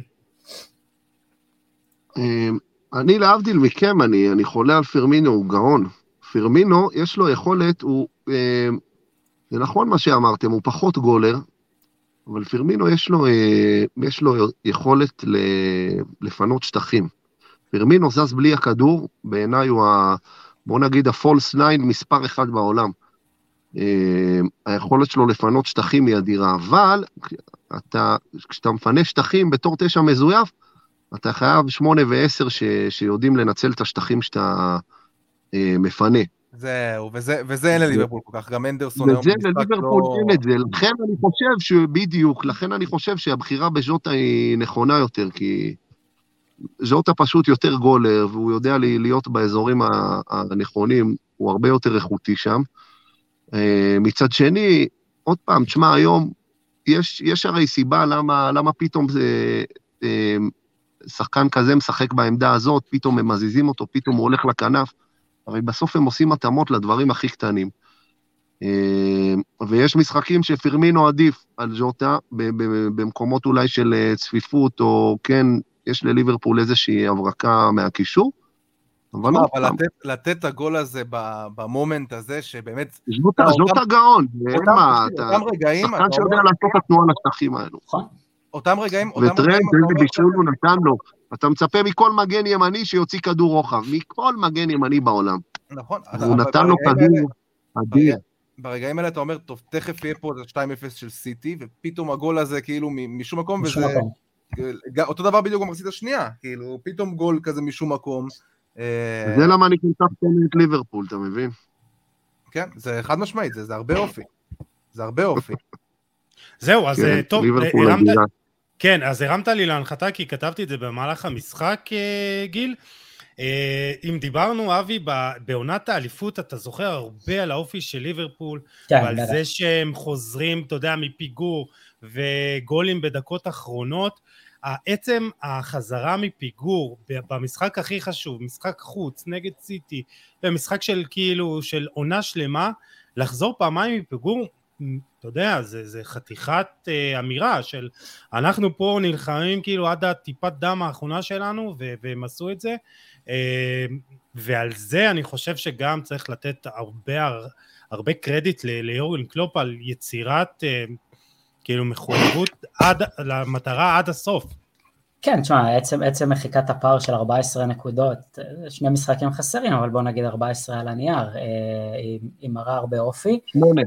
אה, אני להבדיל מכם, אני, אני חולה על פרמינו, הוא גאון. פרמינו, יש לו יכולת, הוא... אה, זה נכון מה שאמרתם, הוא פחות גולר, אבל פרמינו יש לו, אה, יש לו יכולת ל, לפנות שטחים. פרמינו זז בלי הכדור, בעיניי הוא ה... בוא נגיד הפולס 9 מספר אחד בעולם. אה, היכולת שלו לפנות שטחים היא אדירה, אבל אתה, כשאתה מפנה שטחים בתור תשע מזויף, אתה חייב שמונה ועשר ש, שיודעים לנצל את השטחים שאתה אה, מפנה. זהו, וזה, וזה אין לליברפול כל כך, גם אנדרסון היום וזה במשחק לליברפול לא... אין את זה, לכן אני חושב שבדיוק, לכן אני חושב שהבחירה בז'וטה היא נכונה יותר, כי ז'וטה פשוט יותר גולר, והוא יודע להיות באזורים הנכונים, הוא הרבה יותר איכותי שם. אה, מצד שני, עוד פעם, תשמע, היום יש, יש הרי סיבה למה, למה פתאום זה, אה, שחקן כזה משחק בעמדה הזאת, פתאום הם מזיזים אותו, פתאום הוא הולך לכנף. הרי בסוף הם עושים התאמות לדברים הכי קטנים. ויש משחקים שפירמינו עדיף על ג'וטה במקומות אולי של צפיפות, או כן, יש לליברפול איזושהי הברקה מהקישור. אבל לא, אבל לתת, לתת את הגול הזה במומנט הזה, שבאמת... זאת הגאון, אין מה, אתה... שחקן שיודע לעשות את התנועה לשטחים האלו. נכון. אותם רגעים... וטרנד, איזה בישול הוא נתן לו. אתה מצפה מכל מגן ימני שיוציא כדור רוחב, מכל מגן ימני בעולם. נכון. הוא נתן לו כדור אדיר. ברגעים האלה אתה אומר, טוב, תכף יהיה פה 2-0 של סיטי, ופתאום הגול הזה כאילו משום מקום, וזה... אותו דבר בדיוק במחצית השנייה, כאילו, פתאום גול כזה משום מקום. אה, זה למה אני כל כך את ליברפול, אתה מבין? כן, זה חד משמעית, זה, זה הרבה אופי. זה הרבה אופי. זהו, אז כן, אה, טוב, אה, הרמת... כן, אז הרמת לי להנחתה כי כתבתי את זה במהלך המשחק, גיל. אם דיברנו, אבי, בעונת האליפות, אתה זוכר הרבה על האופי של ליברפול, כן, ועל זה שהם חוזרים, אתה יודע, מפיגור וגולים בדקות אחרונות. עצם החזרה מפיגור במשחק הכי חשוב, משחק חוץ נגד סיטי, במשחק של כאילו, של עונה שלמה, לחזור פעמיים מפיגור, אתה יודע, זה, זה חתיכת אה, אמירה של אנחנו פה נלחמים כאילו עד הטיפת דם האחרונה שלנו, ו- והם עשו את זה, אה, ועל זה אני חושב שגם צריך לתת הרבה, הרבה קרדיט ליורגן קלופ על יצירת אה, כאילו מחויבות עד, למטרה עד הסוף. כן, תשמע, עצם, עצם מחיקת הפער של 14 נקודות, שני משחקים חסרים, אבל בוא נגיד 14 על הנייר, היא, היא מראה הרבה אופי. שמונה.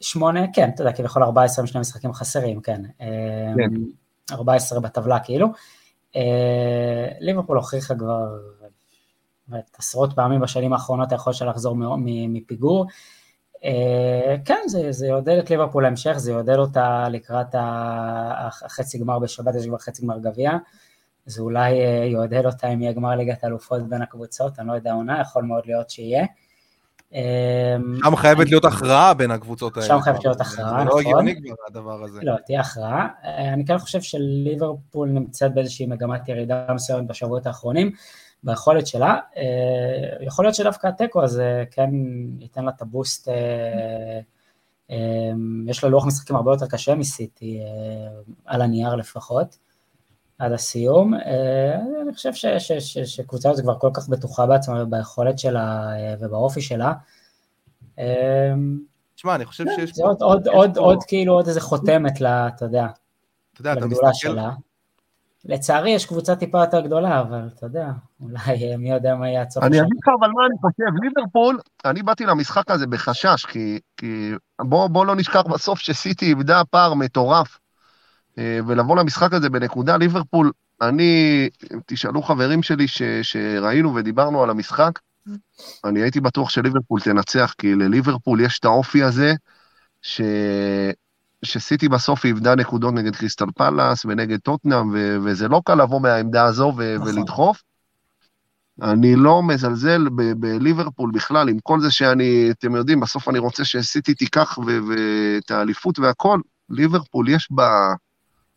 שמונה, כן, אתה יודע, כביכול 14 עם שני משחקים חסרים, כן. כן. 14 בטבלה כאילו. ליברפול הוכיחה כבר עשרות פעמים בשנים האחרונות היכולת שלה לחזור מפיגור. אה, כן, זה, זה יעודד את ליברפול להמשך, זה יעודד אותה לקראת החצי גמר בשבת, יש כבר חצי גמר גביע, זה אולי אה, יעודד אותה אם יהיה גמר ליגת אלופות בין הקבוצות, אני לא יודע עונה, יכול מאוד להיות שיהיה. אה, שם חייבת להיות הכרעה בין הקבוצות האלה. שם חייבת להיות הכרעה, נכון. זה לא הגיוני כבר הדבר הזה. לא, תהיה הכרעה. אני כן חושב שליברפול נמצאת באיזושהי מגמת ירידה מסוימת בשבועות האחרונים. ביכולת שלה. אה, יכול להיות שדווקא התיקו הזה כן ייתן לה את הבוסט, אה, אה, יש לה לוח משחקים הרבה יותר קשה מסיטי, על הנייר לפחות, עד הסיום. אני חושב שקבוצה הזאת כבר כל כך בטוחה בעצמה וביכולת שלה ובאופי שלה. תשמע, אני חושב שיש... זה עוד כאילו עוד איזה חותמת לה, אתה יודע, לגדולה שלה. לצערי יש קבוצה טיפה יותר גדולה, אבל אתה יודע, אולי אה, מי יודע מה יהיה הצורך אני אגיד לך אבל מה אני חושב, ליברפול, אני באתי למשחק הזה בחשש, כי, כי בוא, בוא לא נשכח בסוף שסיטי איבדה פער מטורף, אה, ולבוא למשחק הזה בנקודה, ליברפול, אני, תשאלו חברים שלי ש, שראינו ודיברנו על המשחק, אני הייתי בטוח שליברפול תנצח, כי לליברפול יש את האופי הזה, ש... שסיטי בסוף איבדה נקודות נגד קריסטל פלאס ונגד טוטנאם, ו- וזה לא קל לבוא מהעמדה הזו ו- נכון. ולדחוף. אני לא מזלזל ב- בליברפול בכלל, עם כל זה שאני, אתם יודעים, בסוף אני רוצה שסיטי תיקח ואת האליפות והכל, ליברפול יש בה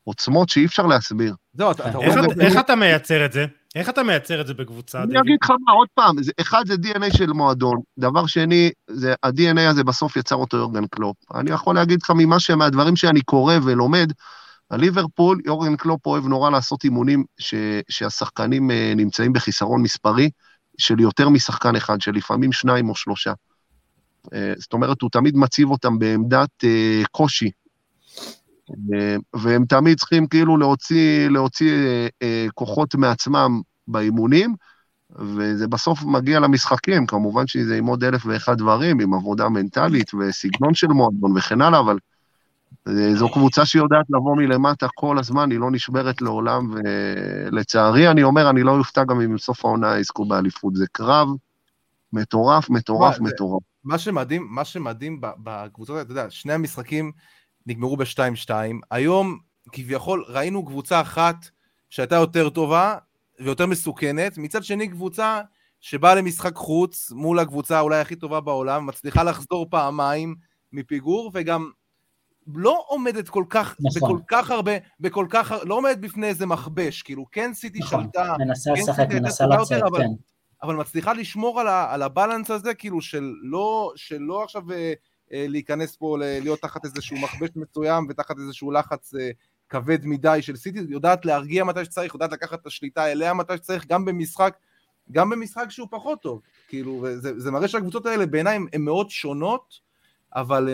עוצמות שאי אפשר להסביר. זהו, אתה, אתה איך, איך אתה מייצר את זה? איך אתה מייצר את זה בקבוצה? אני אגיד לך מה, עוד פעם, זה, אחד זה DNA של מועדון, דבר שני, זה ה-DNA הזה בסוף יצר אותו יורגן קלופ. אני יכול להגיד לך ממה שמהדברים שאני קורא ולומד, הליברפול, יורגן קלופ אוהב נורא לעשות אימונים ש, שהשחקנים uh, נמצאים בחיסרון מספרי של יותר משחקן אחד, שלפעמים שניים או שלושה. Uh, זאת אומרת, הוא תמיד מציב אותם בעמדת uh, קושי, והם תמיד צריכים כאילו להוציא, להוציא אה, אה, כוחות מעצמם באימונים, וזה בסוף מגיע למשחקים, כמובן שזה עם עוד אלף ואחד דברים, עם עבודה מנטלית וסגנון של מועדון וכן הלאה, אבל אה, זו קבוצה שיודעת לבוא מלמטה כל הזמן, היא לא נשברת לעולם, ולצערי, אני אומר, אני לא אופתע גם אם בסוף העונה יזכו באליפות. זה קרב מטורף, מטורף, מטורף. מה שמדהים, מה שמדהים בקבוצות, אתה יודע, שני המשחקים נגמרו ב-2-2. היום כביכול ראינו קבוצה אחת שהייתה יותר טובה ויותר מסוכנת, מצד שני קבוצה שבאה למשחק חוץ מול הקבוצה אולי הכי טובה בעולם, מצליחה לחזור פעמיים מפיגור וגם לא עומדת כל כך, נכון. בכל כך הרבה, בכל כך, לא עומדת בפני איזה מכבש, כאילו כן סיטי נכון. שלטה, מנסה כן לשחק, מנסה לצאת, כן. אבל מצליחה לשמור על, ה, על הבלנס הזה, כאילו של לא, של לא עכשיו אה, להיכנס פה, להיות תחת איזשהו מכבש מסוים ותחת איזשהו לחץ כבד מדי של סיטי, יודעת להרגיע מתי שצריך, יודעת לקחת את השליטה אליה מתי שצריך, גם במשחק, גם במשחק שהוא פחות טוב. כאילו, זה, זה מראה שהקבוצות האלה בעיניי הן מאוד שונות, אבל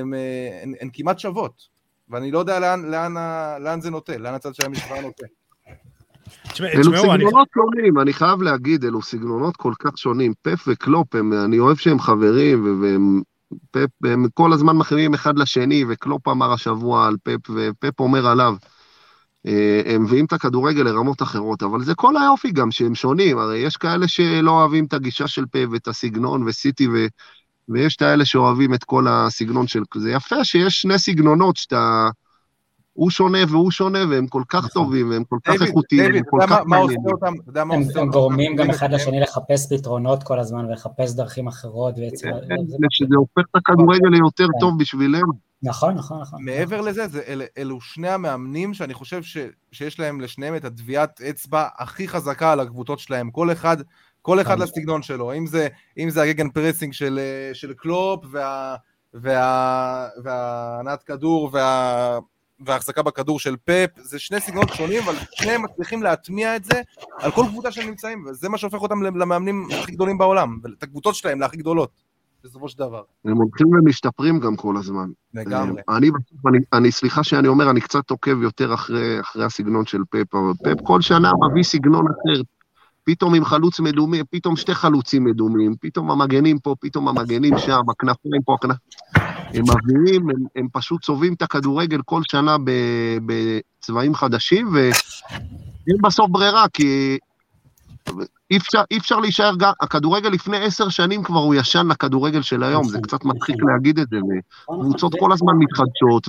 הן כמעט שוות. ואני לא יודע לאן, לאן, לאן זה נוטה, לאן הצד של המשוואה נוטה. אלו סגנונות שונים, אני חייב להגיד, אלו סגנונות כל כך שונים. פפ וקלופ, אני אוהב שהם חברים, והם פפ, הם כל הזמן מחמיאים אחד לשני, וקלופ אמר השבוע על פפ, ופפ אומר עליו. אה, הם מביאים את הכדורגל לרמות אחרות, אבל זה כל היופי גם, שהם שונים. הרי יש כאלה שלא אוהבים את הגישה של פפ ואת הסגנון וסיטי, ו... ויש את האלה שאוהבים את כל הסגנון של... זה יפה שיש שני סגנונות שאתה... הוא שונה והוא שונה, והם כל כך נכון. טובים, והם כל כך איכותיים, הם כל כך מעניינים. הם גורמים גם אחד לשני לחפש פתרונות כל הזמן, ולחפש דרכים אחרות, בעצם... שזה הופך את הכדורגל ליותר כן. טוב בשבילנו. נכון, נכון, נכון. מעבר לזה, זה, אל, אלו שני המאמנים שאני חושב ש, שיש להם לשניהם את הטביעת אצבע הכי חזקה על הקבוצות שלהם. כל אחד, כל אחד לסגנון שלו. אם זה, אם זה ה gegenpressing של, של קלופ, וה... וה... והנעת כדור וה... וההחזקה בכדור של פפ, זה שני סגנונות שונים, אבל שניהם מצליחים להטמיע את זה על כל קבוצה שהם נמצאים, וזה מה שהופך אותם למאמנים הכי גדולים בעולם, ואת הקבוצות שלהם להכי גדולות, בסופו של דבר. הם הולכים ומשתפרים גם כל הזמן. לגמרי. אני, אני, אני, סליחה שאני אומר, אני קצת עוקב יותר אחרי, אחרי הסגנון של פפ, אבל פפ כל שנה מביא סגנון אחר. פתאום עם חלוץ מדומים, פתאום שתי חלוצים מדומים, פתאום המגנים פה, פתאום המגנים שם, הכנפיים פה, הכנפיים... הם מביאים, הם, הם פשוט צובעים את הכדורגל כל שנה בצבעים חדשים, ואין בסוף ברירה, כי אי אפשר, אי אפשר להישאר גם, הכדורגל לפני עשר שנים כבר הוא ישן לכדורגל של היום, זה קצת מצחיק להגיד את זה, וקבוצות כל הזמן מתחדשות,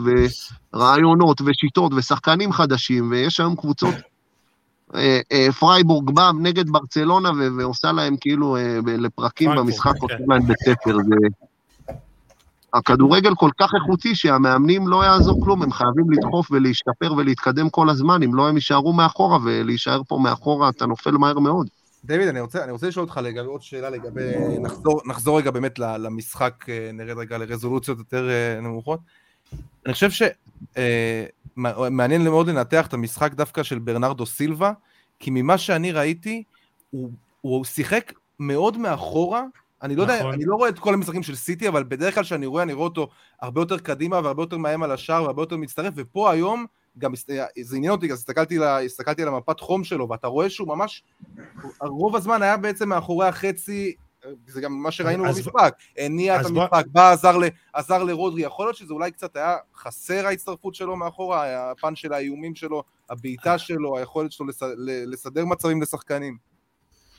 ורעיונות, ושיטות, ושחקנים חדשים, ויש היום קבוצות פרייבורג בא נגד ברצלונה ועושה להם כאילו אה, לפרקים במשחק, עושה כן. להם בית ספר. הכדורגל כל כך איכותי שהמאמנים לא יעזור כלום, הם חייבים לדחוף ולהשתפר ולהתקדם כל הזמן, אם לא הם יישארו מאחורה, ולהישאר פה מאחורה אתה נופל מהר מאוד. דיוויד, אני רוצה, אני רוצה לשאול אותך לגבי עוד שאלה לגבי, נחזור, נחזור רגע באמת למשחק, נרד רגע לרזולוציות יותר נמוכות. אני חושב שמעניין מאוד לנתח את המשחק דווקא של ברנרדו סילבה, כי ממה שאני ראיתי, הוא, הוא שיחק מאוד מאחורה, אני לא נכון. יודע, אני לא רואה את כל המשחקים של סיטי, אבל בדרך כלל כשאני רואה, אני רואה אותו הרבה יותר קדימה והרבה יותר מאיים על השער והרבה יותר מצטרף, ופה היום, גם זה עניין אותי, אז הסתכלתי, לה, הסתכלתי על המפת חום שלו, ואתה רואה שהוא ממש, רוב הזמן היה בעצם מאחורי החצי, זה גם מה שראינו במשחק, הניע את המשחק, בא, עזר, ל, עזר לרודרי, יכול להיות שזה אולי קצת היה חסר ההצטרפות שלו מאחורה, הפן של האיומים שלו, הבעיטה שלו, היכולת שלו לסדר מצבים לשחקנים.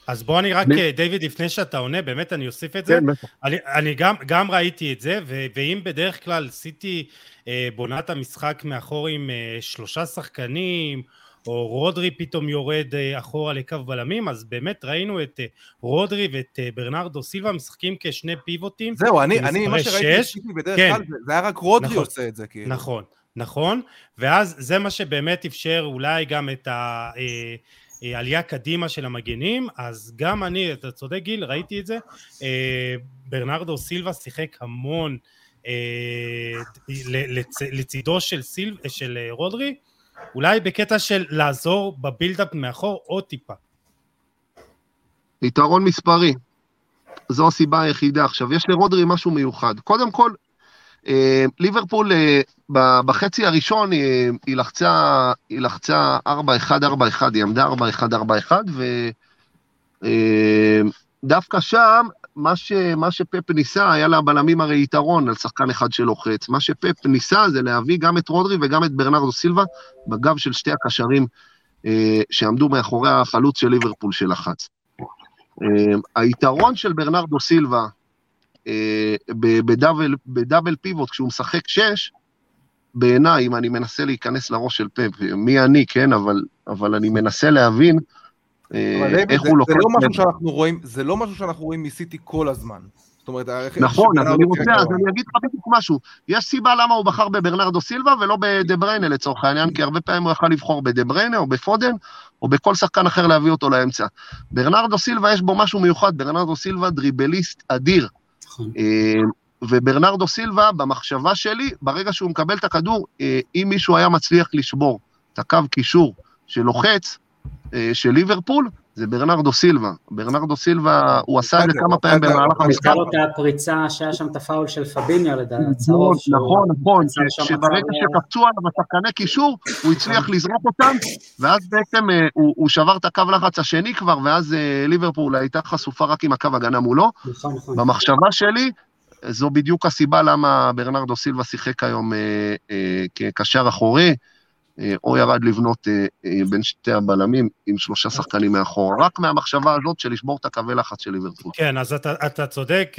אז בוא אני רק, דיוויד, לפני שאתה עונה, באמת אני אוסיף את זה. כן, אני, אני גם, גם ראיתי את זה, ו, ואם בדרך כלל סיטי אה, בונה את המשחק מאחור עם אה, שלושה שחקנים, או רודרי פתאום יורד אה, אחורה לקו בלמים, אז באמת ראינו את אה, רודרי ואת אה, ברנרדו סילבה משחקים כשני פיבוטים. זהו, אני, אני מה שראיתי בדרך כן. כלל, זה היה רק רודרי נכון, עושה את זה, כאילו. נכון, נכון, ואז זה מה שבאמת אפשר אולי גם את העלייה קדימה של המגנים, אז גם אני, אתה צודק גיל, ראיתי את זה, ברנרדו סילבה שיחק המון לצידו של, סיל, של רודרי, אולי בקטע של לעזור בבילדאפ מאחור עוד טיפה. יתרון מספרי. זו הסיבה היחידה. עכשיו, יש לרודרי משהו מיוחד. קודם כל, אה, ליברפול אה, בחצי הראשון אה, היא לחצה, היא לחצה 4-1-4-1, היא עמדה 4-1-4-1, ודווקא שם מה, ש, מה שפפ ניסה, היה לבלמים הרי יתרון על שחקן אחד שלוחץ. מה שפפ ניסה זה להביא גם את רודרי וגם את ברנרדו סילבה בגב של שתי הקשרים אה, שעמדו מאחורי החלוץ של ליברפול שלחץ. אה, היתרון של ברנרדו סילבה אה, ב double, ב double pivot, כשהוא משחק שש, בעיניי, אם אני מנסה להיכנס לראש של פפ, מי אני, כן, אבל, אבל אני מנסה להבין, איך הוא לוקח... זה לא משהו שאנחנו רואים מסיטי כל הזמן. זאת אומרת, נכון, אז אני רוצה, אז אני אגיד לך בדיוק משהו. יש סיבה למה הוא בחר בברנרדו סילבה ולא בדה בריינה לצורך העניין, כי הרבה פעמים הוא יכול לבחור בדה בריינה או בפודן, או בכל שחקן אחר להביא אותו לאמצע. ברנרדו סילבה יש בו משהו מיוחד, ברנרדו סילבה דריבליסט אדיר. נכון. אה, וברנרדו סילבה, במחשבה שלי, ברגע שהוא מקבל את הכדור, אם מישהו היה מצליח לשבור את הקו קישור שלוחץ, של ליברפול, זה ברנרדו סילבה. ברנרדו סילבה, הוא עשה את זה כמה פעמים במהלך המשחק. הייתה לו את הפריצה שהיה שם את הפאול של פביניו לדעתי, נכון, נכון, נכון, שברגע שקפצו עליו השחקני קישור, הוא הצליח לזרוק אותם, ואז בעצם הוא שבר את הקו לחץ השני כבר, ואז ליברפול הייתה חשופה רק עם הקו הגנה מולו. נכון, נכון. במחשבה שלי, זו בדיוק הסיבה למה ברנרדו סילבה שיחק היום כקשר אחורי. אה, או ירד לבנות אה, אה, בין שתי הבלמים עם שלושה שחקנים מאחור, רק מהמחשבה הזאת של לשבור את הקווי לחץ של ליברפול. כן, אז אתה, אתה צודק,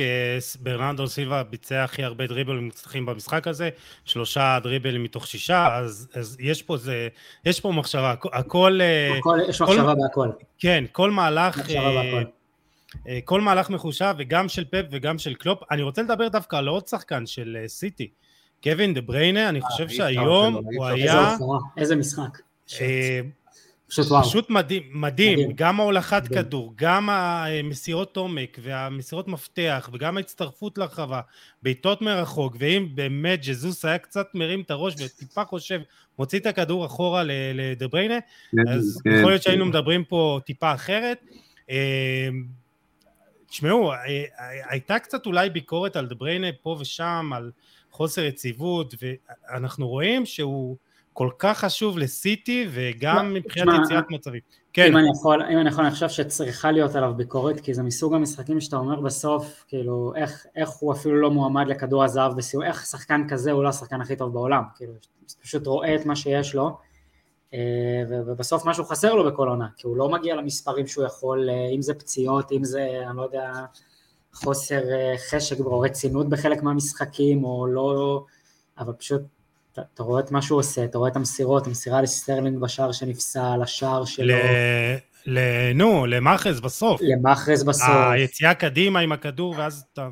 ברנרדו סילבה ביצע הכי הרבה דריבלים מוצלחים במשחק הזה, שלושה דריבלים מתוך שישה, אז, אז יש פה זה, יש פה מחשבה, הכל... הכל יש כל, מחשבה בהכל. כן, כל מהלך... כל מהלך מחושב, וגם של פפ וגם של קלופ. אני רוצה לדבר דווקא על עוד שחקן של סיטי. קווין דה בריינה, אני חושב שהיום הוא היה... איזה משחק. אה, פשוט מדהים, מדהים, גם ההולכת כדור, גם המסירות עומק והמסירות מפתח וגם ההצטרפות לרחבה, בעיטות מרחוק, ואם באמת ג'זוס היה קצת מרים את הראש וטיפה חושב, מוציא את הכדור אחורה לדה בריינה, כן, אז כן, יכול להיות שהיינו כן. מדברים פה טיפה אחרת. אה, תשמעו, אה, הייתה קצת אולי ביקורת על דה בריינה פה ושם, על חוסר יציבות, ואנחנו רואים שהוא כל כך חשוב לסיטי וגם מבחינת יציאת מצבים. כן. אם אני יכול, אם אני יכול, אני חושב שצריכה להיות עליו ביקורת, כי זה מסוג המשחקים שאתה אומר בסוף, כאילו, איך, איך הוא אפילו לא מועמד לכדור הזהב בסיום, איך שחקן כזה הוא לא השחקן הכי טוב בעולם, כאילו, פשוט רואה את מה שיש לו, אה, ובסוף משהו חסר לו בכל עונה, כי הוא לא מגיע למספרים שהוא יכול, אה, אם זה פציעות, אם זה, אני לא יודע, חוסר אה, חשק או רצינות בחלק מהמשחקים, או לא... אבל פשוט, אתה, אתה רואה את מה שהוא עושה, אתה רואה את המסירות, המסירה לסטרלינג בשער שנפסל, השער שלו... ל... נו, למאחרז בסוף. למאחרז בסוף. היציאה קדימה עם הכדור, ואז אתה...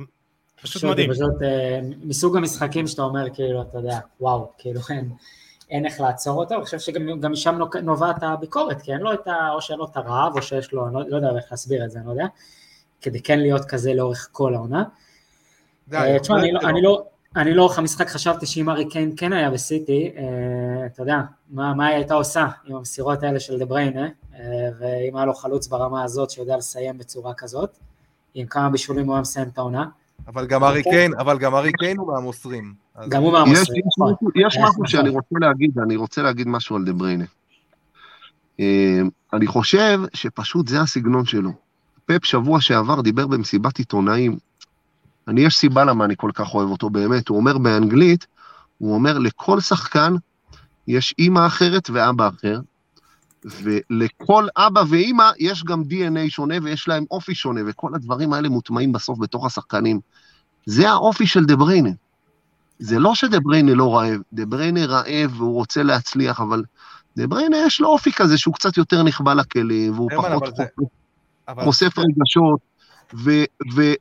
פשוט מדהים. פשוט אה, מסוג המשחקים שאתה אומר, כאילו, אתה יודע, וואו, כאילו, אין, אין איך לעצור אותו, אני חושב שגם משם נובעת הביקורת, כי אין לו את ה... או שאין לו את הרעב, או שיש לו, אני לא, לא יודע איך להסביר את זה, אני לא יודע. כדי כן להיות כזה לאורך כל העונה. אה, תשמע, אני לא... אני לאורך המשחק חשבתי שאם ארי קיין כן היה בסיטי, אה, אתה יודע, מה, היא הייתה עושה עם המסירות האלה של דה בריינה, אה, ואם היה לו חלוץ ברמה הזאת שיודע לסיים בצורה כזאת, עם כמה בישולים הוא היה מסיים את העונה. אבל גם ארי אוקיי. קיין, אבל גם ארי קיין הוא מהמוסרים. גם הוא מהמוסרים. יש נכון. משהו שאני רוצה להגיד, אני רוצה להגיד משהו על דה בריינה. אני חושב שפשוט זה הסגנון שלו. פפ שבוע שעבר דיבר במסיבת עיתונאים. אני, יש סיבה למה אני כל כך אוהב אותו באמת. הוא אומר באנגלית, הוא אומר, לכל שחקן יש אימא אחרת ואבא אחר, ולכל אבא ואימא יש גם DNA שונה ויש להם אופי שונה, וכל הדברים האלה מוטמעים בסוף בתוך השחקנים. זה האופי של דה בריינה. זה לא שדה בריינה לא רעב, דה בריינה רעב והוא רוצה להצליח, אבל דה בריינה יש לו אופי כזה שהוא קצת יותר נחבא לכלים, והוא פחות... זה... אבל... חושף רגשות,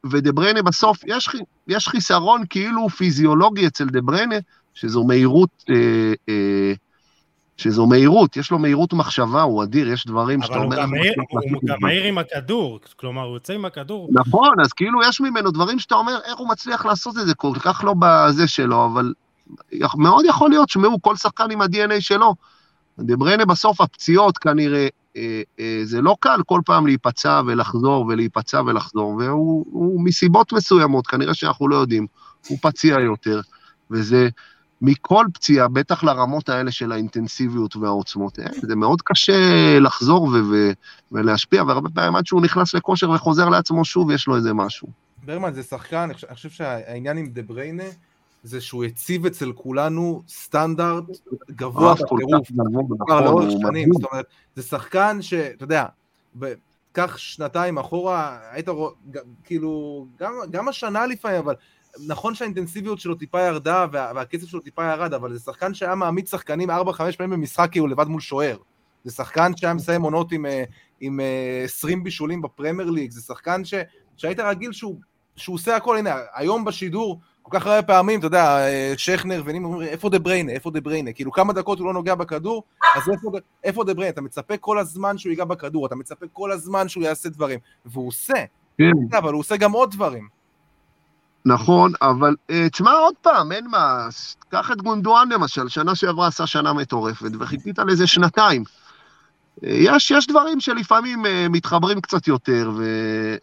ודה בריינה בסוף, יש, יש חיסרון כאילו פיזיולוגי אצל דה בריינה, שזו מהירות, אה, אה, שזו מהירות, יש לו מהירות מחשבה, הוא אדיר, יש דברים שאתה אומר... אבל הוא גם מהיר עם הכדור, כלומר, הוא יוצא עם הכדור. נכון, אז כאילו יש ממנו דברים שאתה אומר, איך הוא מצליח לעשות את זה, כל כך לא בזה שלו, אבל מאוד יכול להיות, שמעו, כל שחקן עם ה-DNA שלו. דה בריינה בסוף הפציעות כנראה, אה, אה, זה לא קל כל פעם להיפצע ולחזור ולהיפצע ולחזור, והוא מסיבות מסוימות, כנראה שאנחנו לא יודעים, הוא פציע יותר, וזה מכל פציעה, בטח לרמות האלה של האינטנסיביות והעוצמות, אה, זה מאוד קשה לחזור ו- ו- ולהשפיע, והרבה פעמים עד שהוא נכנס לכושר וחוזר לעצמו שוב, יש לו איזה משהו. ברמן זה שחקן, אני חושב שהעניין עם דה בריינה, זה שהוא הציב אצל כולנו סטנדרט גבוה בטירוף, כבר לאורך שנים, זאת אומרת, זה שחקן שאתה יודע, קח שנתיים אחורה, היית רואה, כאילו, גם, גם השנה לפעמים, אבל נכון שהאינטנסיביות שלו טיפה ירדה וה, והקצב שלו טיפה ירד, אבל זה שחקן שהיה מעמיד שחקנים 4-5 פעמים במשחק כי הוא לבד מול שוער. זה שחקן שהיה מסיים עונות עם, אה, עם 20 אה, בישולים בפרמייר ליג, זה שחקן ש, שהיית רגיל שהוא, שהוא עושה הכל, הנה, היום בשידור כל כך הרבה פעמים, אתה יודע, שכנר ונימה אומרים, איפה דה בריינה, איפה דה בריינה? כאילו כמה דקות הוא לא נוגע בכדור, אז איפה, איפה דה בריינה? אתה מצפה כל הזמן שהוא ייגע בכדור, אתה מצפה כל הזמן שהוא יעשה דברים, והוא עושה, כן. אבל הוא עושה גם עוד דברים. נכון, אבל uh, תשמע עוד פעם, אין מה, קח את גונדואן למשל, שנה שעברה עשה שנה מטורפת, וחיכית לזה שנתיים. Uh, יש, יש דברים שלפעמים uh, מתחברים קצת יותר, ואני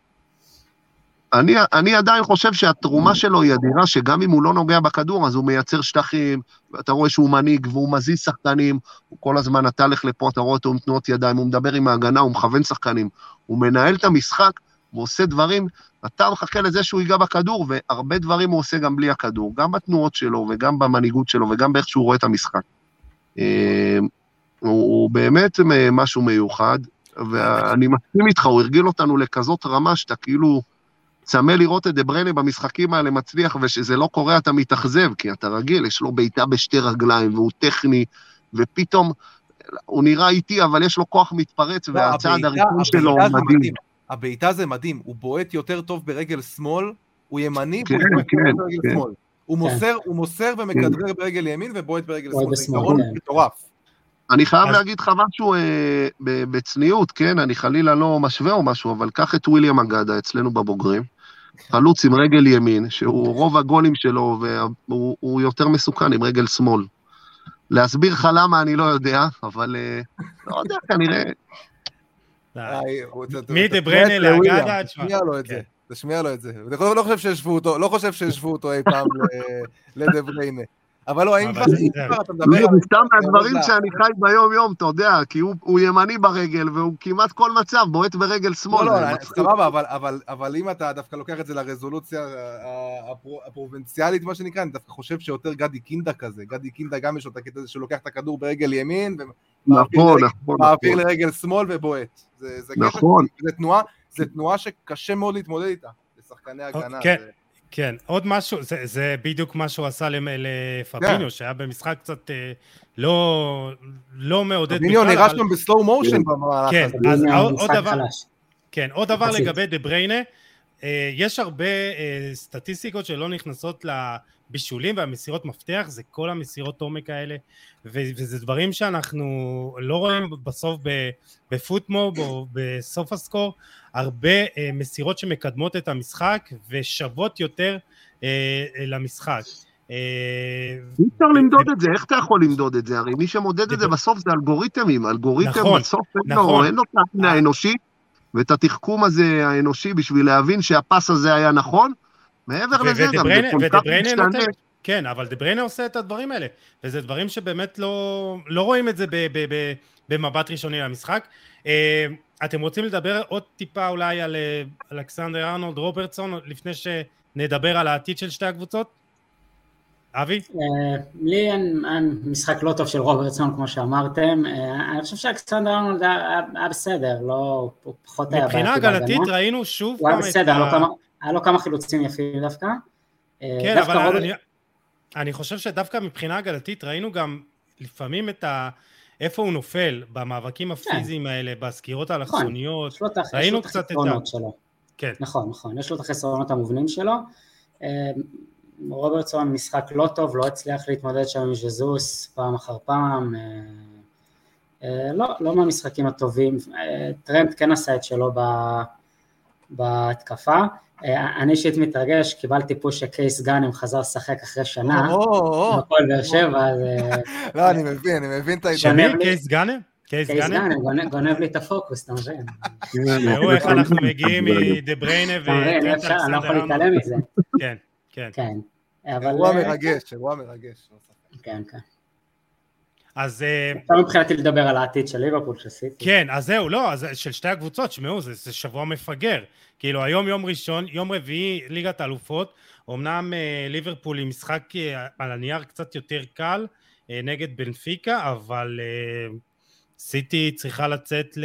אני עדיין חושב שהתרומה שלו היא אדירה, שגם אם הוא לא נוגע בכדור, אז הוא מייצר שטחים, ואתה רואה שהוא מנהיג והוא מזיז שחקנים, הוא כל הזמן, אתה לך לפה, אתה רואה אותו עם תנועות ידיים, הוא מדבר עם ההגנה, הוא מכוון שחקנים, הוא מנהל את המשחק, הוא עושה דברים אתה מחכה לזה שהוא ייגע בכדור, והרבה דברים הוא עושה גם בלי הכדור, גם בתנועות שלו וגם במנהיגות שלו וגם באיך שהוא רואה את המשחק. אה, הוא באמת משהו מיוחד, ואני מסכים איתך, הוא הרגיל אותנו לכזאת רמה שאתה כאילו צמא לראות את דה בריינה במשחקים האלה מצליח, וכשזה לא קורה אתה מתאכזב, כי אתה רגיל, יש לו בעיטה בשתי רגליים, והוא טכני, ופתאום הוא נראה איטי, אבל יש לו כוח מתפרץ, לא, והצעד הראשון שלו מדהים. הבעיטה זה מדהים, הוא בועט יותר טוב ברגל שמאל, הוא ימני, כן, והוא בועט כן, ברגל כן. שמאל. הוא כן. מוסר, הוא מוסר ומכדרר כן. ברגל ימין ובועט ברגל שמאל, זה יתרון כן. מטורף. אני חייב אז... להגיד לך משהו אה, בצניעות, כן? אני חלילה לא משווה או משהו, אבל קח את וויליאם אגדה אצלנו בבוגרים, חלוץ עם רגל ימין, שהוא רוב הגולים שלו, והוא יותר מסוכן עם רגל שמאל. להסביר לך למה אני לא יודע, אבל אה, לא יודע, כנראה מי דה בריינה לאגדה? תשמיע לו את זה. תשמיע לו את זה. לא חושב שהשוו אותו, לא חושב שהשוו אותו אי פעם לדה בריינה. אבל לא, האם כבר אתה מדבר על... סתם מהדברים שאני חי ביום-יום, אתה יודע, כי הוא ימני ברגל, והוא כמעט כל מצב בועט ברגל שמאל. לא, לא, סבבה, אבל אם אתה דווקא לוקח את זה לרזולוציה הפרובינציאלית, מה שנקרא, אני דווקא חושב שיותר גדי קינדה כזה. גדי קינדה גם יש לו את הקטע הזה שלוקח את הכדור ברגל ימין, נכון, נכון. מעביר נכון. לרגל שמאל ובועט. נכון. זה תנועה שקשה מאוד להתמודד איתה, לשחקני הגנה. כן. כן, עוד משהו, זה, זה בדיוק מה שהוא עשה לפביניו, כן. שהיה במשחק קצת אה, לא, לא מעודד בכלל. פביניו נראה שם בסלואו מושן במהלך כן, הזה. אז עוד דבר, כן, עוד דבר לגבי דה בריינה, אה, יש הרבה אה, סטטיסטיקות שלא נכנסות לבישולים והמסירות מפתח, זה כל המסירות עומק האלה, וזה דברים שאנחנו לא רואים בסוף בפוטמוב או בסוף הסקור, הרבה אה, מסירות שמקדמות את המשחק ושוות יותר למשחק. אי אפשר למדוד את זה, איך אתה יכול למדוד את זה? הרי מי שמודד את זה בסוף זה אלגוריתמים, אלגוריתם נכון, בסוף אין לו את העין האנושית ואת התחכום הזה האנושי בשביל להבין שהפס הזה היה נכון. מעבר לזה גם זה כל כך משתנה. כן, אבל דבריינה עושה את הדברים האלה, וזה דברים שבאמת לא, לא רואים את זה ב, ב, ב, במבט ראשוני למשחק. אה, אתם רוצים לדבר עוד טיפה אולי על אה, אלכסנדר ארנולד רוברטסון לפני שנדבר על העתיד של שתי הקבוצות? אבי? אה, לי אין משחק לא טוב של רוברטסון כמו שאמרתם, אני חושב שאלכסנדר ארנולד היה בסדר, לא, הוא פחות היה מבחינה הגנתית ראינו שוב הוא היה בסדר, היה לו כמה חילוצים יפים דווקא. אה, כן, אבל אני חושב שדווקא מבחינה הגנתית ראינו גם לפעמים את ה... איפה הוא נופל במאבקים הפיזיים כן. האלה, בסקירות האלכסוניות, ראינו קצת את ה... כן. נכון, נכון, יש לו את החסרונות המובנים שלו. רוברטסון משחק לא טוב, לא הצליח להתמודד שם עם ז'זוס פעם אחר פעם, אה, אה, לא, לא מהמשחקים הטובים, אה, טרנד כן עשה את שלו בהתקפה, אני אישית מתרגש, קיבלתי פוש שקייס גאנם חזר לשחק אחרי שנה, בהפועל באר שבע, לא, אני מבין, אני מבין את העיתונאים. קייס גאנם? קייס גאנם, גונב לי את הפוקוס, אתה מבין? תראו איך אנחנו מגיעים מדה בריינה ו... אני לא יכול להתעלם מזה. כן. כן. כן. אירוע אה, מרגש, אירוע מרגש. כן, כן. אז... אפשר מבחינתי לדבר על העתיד של ליברפול, של סיטי. כן, אז זהו, לא, אז של שתי הקבוצות, שמעו, זה, זה שבוע מפגר. כאילו, היום יום ראשון, יום רביעי, ליגת האלופות, אמנם אה, ליברפול עם משחק אה, על הנייר קצת יותר קל אה, נגד בנפיקה, אבל אה, סיטי צריכה לצאת ל,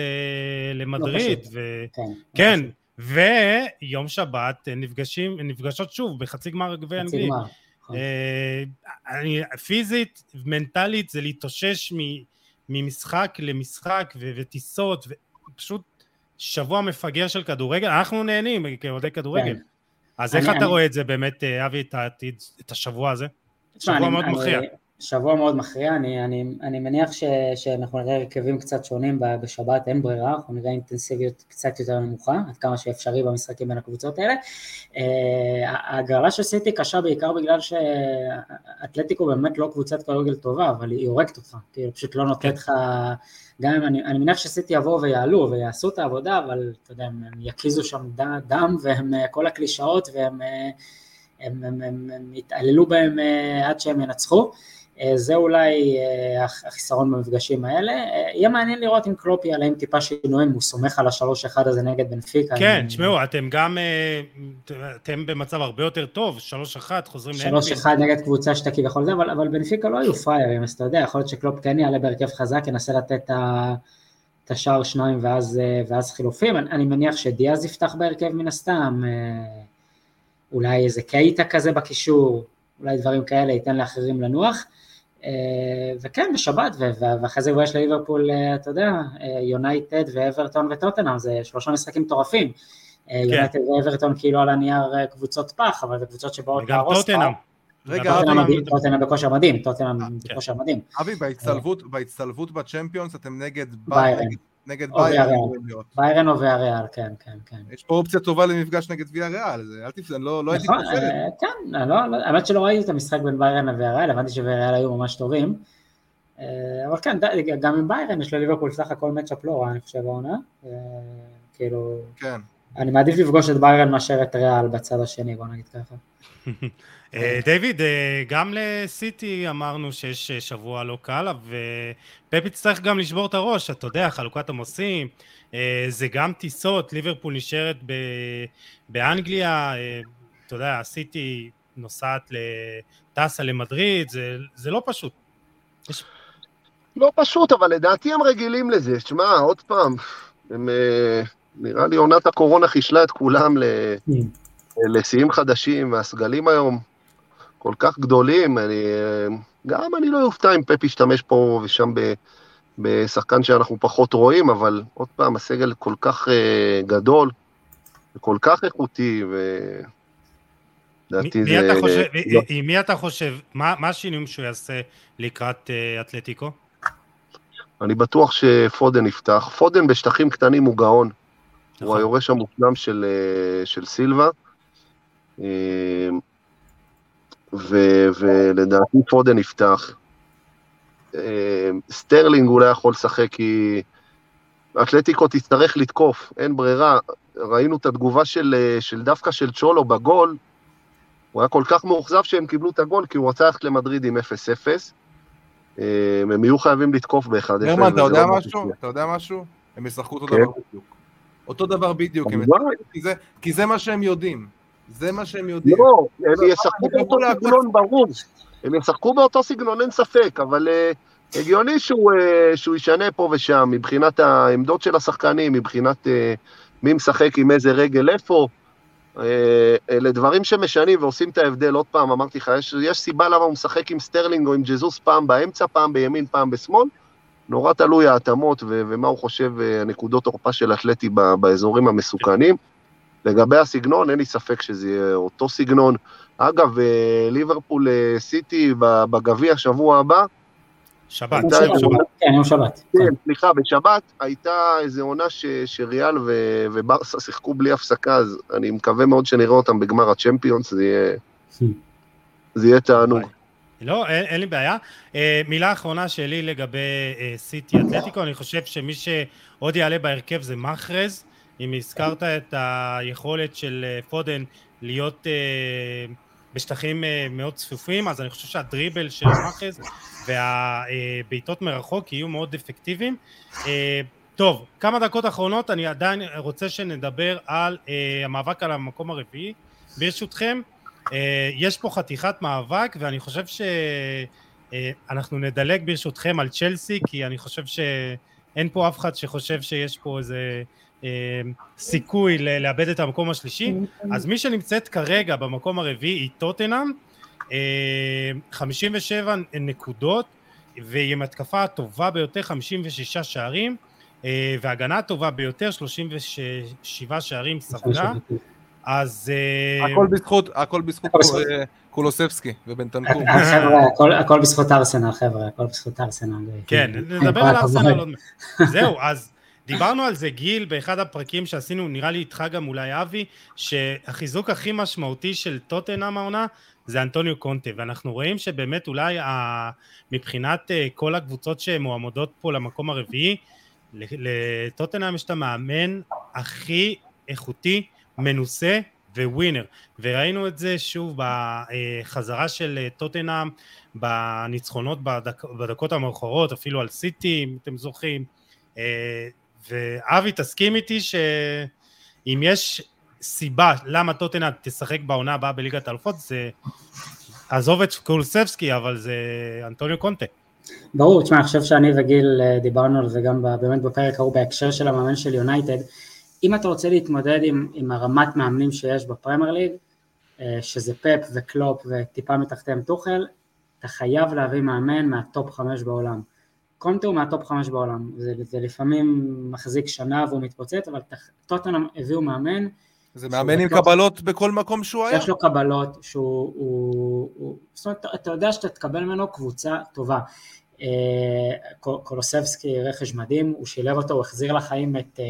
למדריד. לא ו... כן. כן, ויום שבת נפגשים, נפגשות שוב בחצי גמר גביע אנגלי. נכון. אה, פיזית, מנטלית, זה להתאושש ממשחק למשחק וטיסות, ופשוט שבוע מפגר של כדורגל, אנחנו נהנים כאוהדי כדורגל. כן. אז איך אתה רואה את זה באמת, אה, אבי, את השבוע הזה? שבוע מאוד מכריע. שבוע מאוד מכריע, אני, אני, אני מניח ש, שאנחנו נראה הרכבים קצת שונים בשבת, אין ברירה, אנחנו נראה אינטנסיביות קצת יותר נמוכה, עד כמה שאפשרי במשחקים בין הקבוצות האלה. אה, ההגרלה של סיטי קשה בעיקר בגלל שאתלטיקו באמת לא קבוצת כדורגל טובה, אבל היא הורגת אותך, כאילו פשוט לא נותנת לך, גם אם אני, אני מניח שסיטי יבואו ויעלו ויעשו את העבודה, אבל אתה יודע, הם יקיזו שם דם והם כל הקלישאות והם... הם, הם, הם, הם יתעללו בהם עד שהם ינצחו. אה, זה אולי אה, החיסרון במפגשים האלה. אה, יהיה מעניין לראות אם קלופ יעלה עם טיפה שינויים, הוא סומך על השלוש אחד הזה נגד בנפיקה. כן, תשמעו, אתם גם, אתם במצב הרבה יותר טוב, שלוש אחת, חוזרים לאנפילד. שלוש אחד נגד קבוצה שאתה כביכול זה, אבל, אבל בנפיקה לא היו פריירים, אז אתה יודע, יכול להיות שקלופ כן יעלה בהרכב חזק, ינסה לתת את השער שניים ואז, ואז חילופים. אני, אני מניח שדיאז יפתח בהרכב מן הסתם, אולי איזה קייטה כזה בקישור, אולי דברים כאלה ייתן לאחרים לנוח. אה, וכן, בשבת, ואחרי זה יש לליברפול, אה, אתה יודע, יונייטד ואברטון וטוטנאם, זה שלושה משחקים מטורפים. אה, כן. יונייטד ואברטון כאילו על הנייר קבוצות פח, אבל זה קבוצות שבאות להרוס פח. רגע, אבי... טוטנאם בכושר מדהים, טוטנאם בכושר מדהים. אבי, בהצטלבות בצ'מפיונס אתם נגד ביירן. נגד ביירן. ביירן או ויאריאל, כן, כן, כן. יש פה אופציה טובה למפגש נגד ויאריאל, אל תפסד, לא, לא הייתי נכון, כופר. אה, כן, לא, לא, האמת שלא ראיתי את המשחק בין ביירן לוויאריאל, הבנתי שוויאריאל היו ממש טובים. אה, אבל כן, גם עם ביירן יש לליברפול סך הכל מצ'אפ לא רע, אני חושב, העונה. אה, כאילו... כן. אני מעדיף לפגוש את ביירן מאשר את ריאל בצד השני, בוא נגיד ככה. אה, דיוויד, אה, גם לסיטי אמרנו שיש אה, שבוע לא קל, ופפ יצטרך גם לשבור את הראש, אתה יודע, חלוקת עמוסים, זה גם טיסות, ליברפול נשארת באנגליה, אתה יודע, סיטי נוסעת, טסה למדריד, זה, זה לא פשוט. לא פשוט, אבל לדעתי הם רגילים לזה. שמע, עוד פעם, הם, נראה לי עונת הקורונה חישלה את כולם mm. לשיאים חדשים, והסגלים היום כל כך גדולים, אני, גם אני לא אופתע אם פפ ישתמש פה ושם ב, בשחקן שאנחנו פחות רואים, אבל עוד פעם, הסגל כל כך uh, גדול, וכל כך איכותי, ו... לדעתי זה... אתה חושב, לא. עם מי אתה חושב, מה, מה השינויים שהוא יעשה לקראת uh, אתלטיקו? אני בטוח שפודן יפתח. פודן בשטחים קטנים הוא גאון. נכון. הוא היורש המופנם של, אה, של סילבה. ו- ולדעתי פודן יפתח. אה, סטרלינג אולי יכול לשחק כי אתלטיקו תצטרך לתקוף, אין ברירה. ראינו את התגובה של, אה, של דווקא של צ'ולו בגול, הוא היה כל כך מאוכזב שהם קיבלו את הגול, כי הוא רצה ללכת למדריד עם 0-0. אה, הם יהיו חייבים לתקוף ב-1-0. גרמן, אתה יודע לא משהו? אתה יודע משהו? הם ישחקו אותו כן. דבר בדיוק. אותו דבר בדיוק, כי זה מה שהם יודעים. זה מה שהם יודעים. לא, הם ישחקו באותו סגנון ברור. הם ישחקו באותו סגנון, אין ספק, אבל uh, הגיוני שהוא, uh, שהוא ישנה פה ושם, מבחינת העמדות של השחקנים, מבחינת uh, מי משחק עם איזה רגל איפה. אלה דברים שמשנים ועושים את ההבדל. עוד פעם, אמרתי לך, יש, יש סיבה למה הוא משחק עם סטרלינג או עם ג'זוס פעם באמצע, פעם בימין, פעם בשמאל. נורא תלוי ההתאמות ו- ומה הוא חושב הנקודות תורפה של אתלטי באזורים המסוכנים. לגבי הסגנון, אין לי ספק שזה יהיה אותו סגנון. אגב, אה, ליברפול אה, סיטי בגביע שבוע הבא, שבת, כן, יום שבת. כן, סליחה, בשבת הייתה איזו עונה ש, שריאל ו, וברסה שיחקו בלי הפסקה, אז אני מקווה מאוד שנראה אותם בגמר הצ'מפיונס, זה יהיה, זה יהיה תענוג. לא, אין, אין לי בעיה. אה, מילה אחרונה שלי לגבי אה, סיטי אתלטיקו, אני חושב שמי שעוד יעלה בהרכב זה מחרז. אם הזכרת את היכולת של אה, פודן להיות אה, בשטחים אה, מאוד צפופים, אז אני חושב שהדריבל של מאחז והבעיטות מרחוק יהיו מאוד אפקטיביים. טוב, כמה דקות אחרונות, אני עדיין רוצה שנדבר על המאבק על המקום הרביעי, ברשותכם. יש פה חתיכת מאבק, ואני חושב שאנחנו נדלג ברשותכם על צ'לסי, כי אני חושב שאין פה אף אחד שחושב שיש פה איזה אה, סיכוי לאבד את המקום השלישי, אז מי שנמצאת כרגע במקום הרביעי היא טוטנאם, 57 אה, נקודות, והיא עם התקפה הטובה ביותר, 56 שערים, אה, והגנה הטובה ביותר, 37 שערים ספגה. אז... הכל בזכות, הכל בזכות קולוספסקי ובן תנקור. חבר'ה, הכל בזכות ארסנל, חבר'ה, הכל בזכות ארסנל. כן, נדבר על ארסנל עוד מעט. זהו, אז דיברנו על זה, גיל, באחד הפרקים שעשינו, נראה לי איתך גם אולי אבי, שהחיזוק הכי משמעותי של טוטנאם העונה זה אנטוניו קונטה, ואנחנו רואים שבאמת אולי. מבחינת כל הקבוצות שמועמדות פה למקום הרביעי, לטוטנאם יש את המאמן הכי איכותי, מנוסה וווינר, וראינו את זה שוב בחזרה של טוטנאם, בניצחונות בדק... בדקות המאוחרות, אפילו על סיטי, אם אתם זוכרים, ואבי תסכים איתי שאם יש סיבה למה טוטנאם תשחק בעונה הבאה בליגת האלופות זה עזוב את קולסבסקי אבל זה אנטוניו קונטה. ברור, תשמע, אני חושב שאני וגיל אה, דיברנו על זה גם באמת בפרק ההוא בהקשר של המאמן של יונייטד. אם אתה רוצה להתמודד עם, עם הרמת מאמנים שיש בפרמייר ליג, אה, שזה פפ וקלופ וטיפה מתחתיהם טוחל, אתה חייב להביא מאמן מהטופ חמש בעולם. קונטה הוא מהטופ חמש בעולם, זה, זה לפעמים מחזיק שנה והוא מתפוצץ, אבל טוטנאם הביאו מאמן. זה מאמן עם קבלות בכל מקום שהוא היה? יש לו קבלות, שהוא, הוא, הוא, זאת אומרת, אתה יודע שאתה תקבל ממנו קבוצה טובה. אה, קולוסבסקי רכש מדהים, הוא שילב אותו, הוא החזיר לחיים את, אה,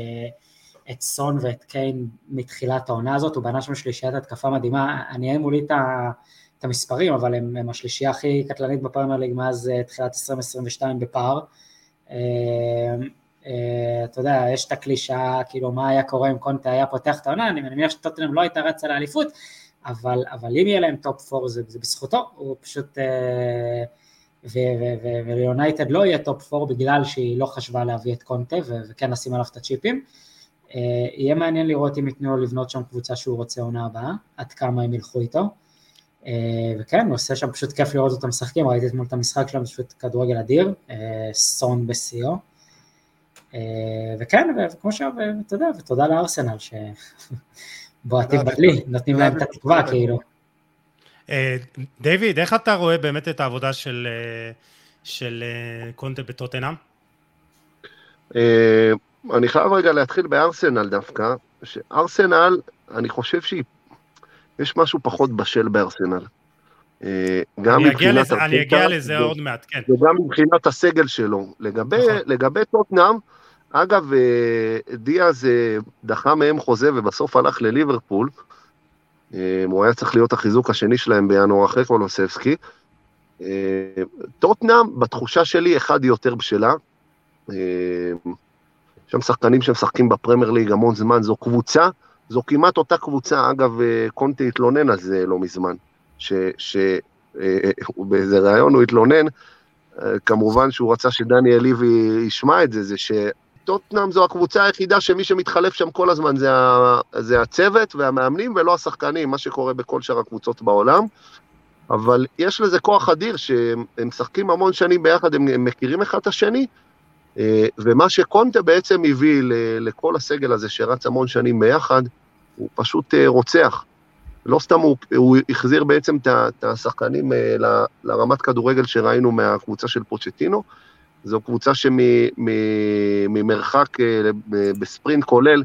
את סון ואת קיין מתחילת העונה הזאת, הוא בנה שם שלישיית התקפה מדהימה, אני אין מולי את המספרים, אבל הם, הם השלישייה הכי קטלנית בפרמייר ליג מאז אה, תחילת 2022 בפער. אה, אה, אתה יודע, יש את הקלישה, כאילו, מה היה קורה אם קונטה היה פותח את העונה, אני מניח שטוטנאם לא הייתה רצה לאליפות, אבל, אבל אם יהיה להם טופ 4 זה, זה בזכותו, הוא פשוט... וליונייטד לא יהיה טופ 4 בגלל שהיא לא חשבה להביא את קונטה וכן לשים עליו את הצ'יפים. יהיה מעניין לראות אם ייתנו לו לבנות שם קבוצה שהוא רוצה עונה הבאה, עד כמה הם ילכו איתו. אה, וכן, הוא עושה שם פשוט כיף לראות אותם משחקים, ראיתי אתמול את המשחק שלהם, פשוט כדורגל אדיר, אה, סון בשיאו. אה, וכן, וכמו שאתה יודע, ותודה לארסנל שבועטים בדלי, נותנים להם את התקווה כאילו. דיוויד, איך אתה רואה באמת את העבודה של, של קונטה בטוטנאם? אני חייב רגע להתחיל בארסנל דווקא, שארסנל, אני חושב שהיא יש משהו פחות בשל בארסנל. אה, גם מבחינת... אני אגיע לזה עוד מעט, כן. וגם מבחינת הסגל שלו. לגבי, נכון. לגבי טוטנאם, אגב, אה, דיאז אה, דחה מהם חוזה ובסוף הלך לליברפול. הוא היה צריך להיות החיזוק השני שלהם בינואר אחרי קולוסבסקי. טוטנאם, בתחושה שלי, אחד יותר בשלה. שם שחקנים שמשחקים בפרמייר ליג המון זמן, זו קבוצה זו כמעט אותה קבוצה, אגב, אה, קונטי התלונן על זה לא מזמן, שבאיזה אה, ראיון הוא התלונן, אה, כמובן שהוא רצה שדניאל ליבי ישמע את זה, זה שטוטנאם זו הקבוצה היחידה שמי שמתחלף שם כל הזמן זה, זה הצוות והמאמנים ולא השחקנים, מה שקורה בכל שאר הקבוצות בעולם. אבל יש לזה כוח אדיר, שהם משחקים המון שנים ביחד, הם, הם מכירים אחד את השני, ומה שקונטה בעצם הביא לכל הסגל הזה שרץ המון שנים ביחד, הוא פשוט אה, רוצח. לא סתם הוא, הוא החזיר בעצם את השחקנים אה, לרמת כדורגל שראינו מהקבוצה של פוצ'טינו. זו קבוצה שממרחק אה, בספרינט כולל,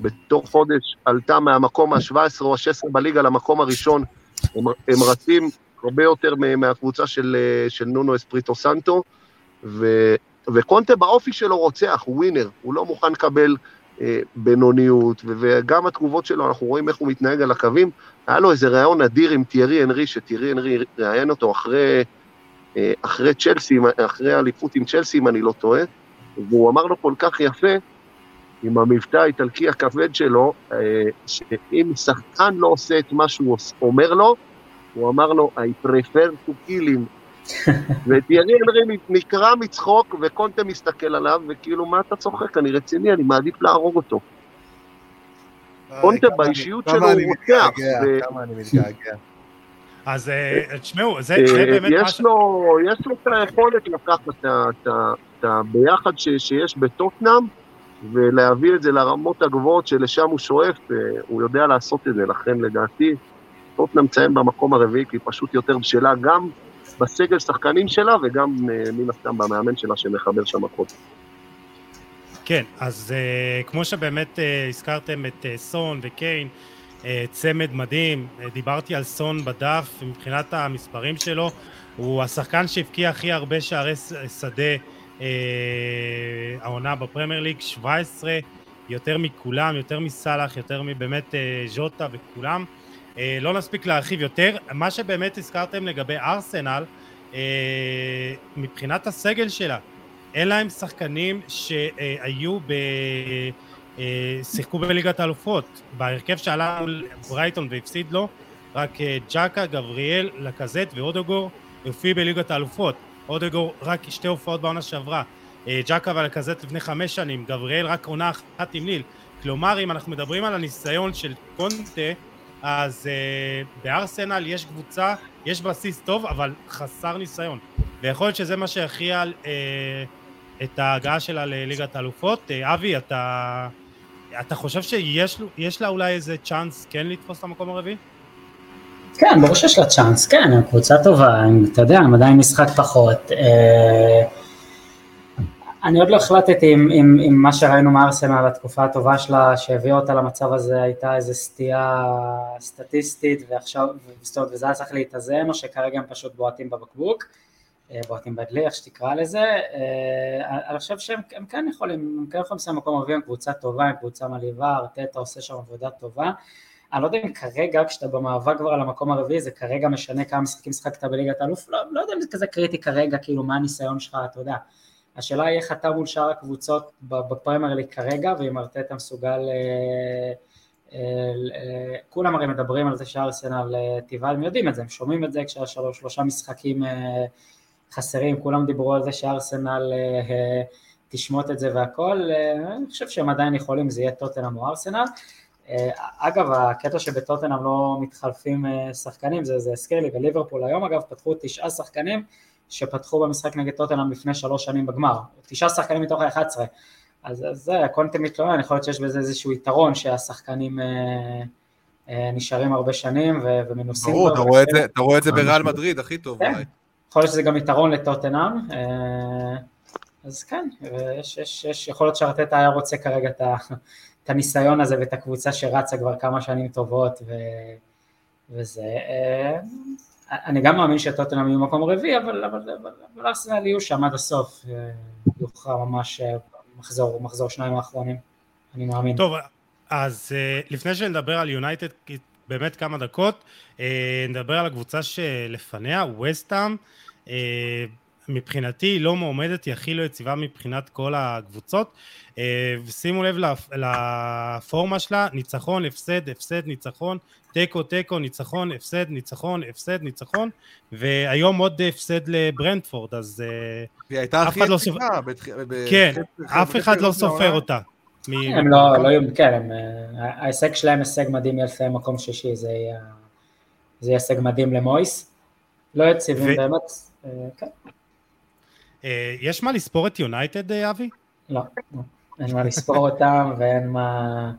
בתוך חודש עלתה מהמקום ה-17 או ה-16 בליגה למקום הראשון. הם, הם רצים הרבה יותר מהקבוצה של, של נונו אספריטו סנטו, ו, וקונטה באופי שלו רוצח, הוא ווינר, הוא לא מוכן לקבל אה, בינוניות, וגם התגובות שלו, אנחנו רואים איך הוא מתנהג על הקווים. היה לו איזה ראיון אדיר עם תיארי אנרי, שתיארי אנרי ראיין אותו אחרי, אה, אחרי צ'לסי, אחרי האליפות עם צ'לסי, אם אני לא טועה, והוא אמר לו כל כך יפה, עם המבטא האיטלקי הכבד שלו, אה, שאם שחקן לא עושה את מה שהוא אומר לו, הוא אמר לו, I prefer to kill him, וטיירי אנרי נקרע מצחוק, וקונטה מסתכל עליו, וכאילו, מה אתה צוחק? אני רציני, אני מעדיף להרוג אותו. קונטה באישיות שלו הוא רוצח. כמה אני מתגעגע. אז אה, תשמעו, זה באמת משהו... יש לו את היכולת לקחת את הביחד שיש בטוטנאם, ולהביא את זה לרמות הגבוהות שלשם הוא שואף, אה, הוא יודע לעשות את זה, לכן לדעתי, טוטנאם מציין במקום הרביעי, כי היא פשוט יותר בשלה גם בסגל שחקנים שלה, וגם אה, מן הסתם במאמן שלה שמחבר שם הכל. כן, אז uh, כמו שבאמת uh, הזכרתם את uh, סון וקיין, uh, צמד מדהים, דיברתי על סון בדף, מבחינת המספרים שלו, הוא השחקן שהבקיע הכי הרבה שערי שדה העונה בפרמייר ליג, 17, יותר מכולם, יותר מסאלח, יותר מבאמת ז'וטה וכולם. לא נספיק להרחיב יותר. מה שבאמת הזכרתם לגבי ארסנל, מבחינת הסגל שלה, אין להם שחקנים שהיו ב... שיחקו בליגת האלופות. בהרכב שעלה מול ברייטון והפסיד לו, רק ג'קה, גבריאל, לקזט ואודוגור הופיעו בליגת האלופות. אודוגור רק שתי הופעות בעונה שעברה. ג'קה ולקזט לפני חמש שנים, גבריאל רק עונה אחת עם ליל. כלומר, אם אנחנו מדברים על הניסיון של קונטה, אז uh, בארסנל יש קבוצה, יש בסיס טוב, אבל חסר ניסיון. ויכול להיות שזה מה שיכריע uh, את ההגעה שלה לליגת האלופות. Uh, אבי, אתה, אתה חושב שיש לה אולי איזה צ'אנס כן לתפוס את המקום הרביעי? כן, ברור שיש לה צ'אנס, כן, קבוצה טובה, אתה יודע, הם עדיין משחק פחות. Uh, אני עוד לא החלטתי אם, אם, אם מה שראינו מארסנל, התקופה הטובה שלה, שהביאה אותה למצב הזה, הייתה איזו סטייה סטטיסטית, ועכשיו, זאת וזה היה צריך להתאזן, או שכרגע הם פשוט בועטים בבקבוק, אה, בועטים בדלי, איך שתקרא לזה, אה, אני חושב שהם כן יכולים, הם כן יכולים לסיים מקום רביעי, הם קבוצה טובה, הם קבוצה מלהיבה, ארטטה עושה שם עבודה טובה. אני לא יודע אם כרגע, כשאתה במאבק כבר על המקום הרביעי, זה כרגע משנה כמה משחקים שחקת בליגת האלוף, לא, לא יודע אם זה כזה קריטי כרגע, כאילו מה הניסיון שלך, אתה יודע. השאלה היא איך אתה מול שאר הקבוצות בפרמייר ליג כרגע, ואם ארטטה מסוגל, אה, אה, כולם הרי מדברים על זה שארסנל טבעה, הם יודעים את זה, הם שומעים את זה כשהיה שלוש, שלושה משחקים אה, חסרים, כולם דיברו על זה שארסנל תשמוט את זה והכל, אני חושב שהם עדיין יכולים, זה יהיה טוטנאם או ארסנל. אגב, הקטע שבטוטנאם לא מתחלפים שחקנים, זה הזכיר לי, בליברפול היום אגב פתחו תשעה שחקנים, שפתחו במשחק נגד טוטנאם לפני שלוש שנים בגמר, תשעה שחקנים מתוך ה-11, אז, אז זה, קונטה מתלונן, יכול להיות שיש בזה איזשהו יתרון שהשחקנים אה, אה, נשארים הרבה שנים ו, ומנוסים. ברור, אתה רואה, זה, אתה רואה את זה בריאל מדריד הכי טוב. כן, יכול להיות שזה גם יתרון לטוטנאם, אה, אז כן, יש, יש, יש, יכול להיות שארטטה היה רוצה כרגע את, ה, את הניסיון הזה ואת הקבוצה שרצה כבר כמה שנים טובות ו, וזה. אני גם מאמין שטוטנאם יהיו מקום רביעי, אבל, אבל, אבל, אבל ארסנל יהיו שם עד הסוף, אה, יוכרע ממש אה, מחזור, מחזור שניים האחרונים, אני מאמין. טוב, אז אה, לפני שנדבר על יונייטד, באמת כמה דקות, נדבר על הקבוצה שלפניה, וסטאם, מבחינתי היא לא מועמדת, היא הכי לא יציבה מבחינת כל הקבוצות. ושימו לב לפורמה שלה, ניצחון, הפסד, הפסד, ניצחון, תיקו, תיקו, ניצחון, הפסד, ניצחון, הפסד, ניצחון, והיום עוד הפסד לברנדפורד, אז היא הייתה הכי לא יציבה. כן, אף אחד לא סופר אותה. הם לא, לא, כן, ההישג שלהם הישג מדהים יפה מקום שישי, זה יהיה הישג מדהים למויס. לא יציבים באמת, כן. יש מה לספור את יונייטד, אבי? לא, אין מה לספור אותם ואין מה...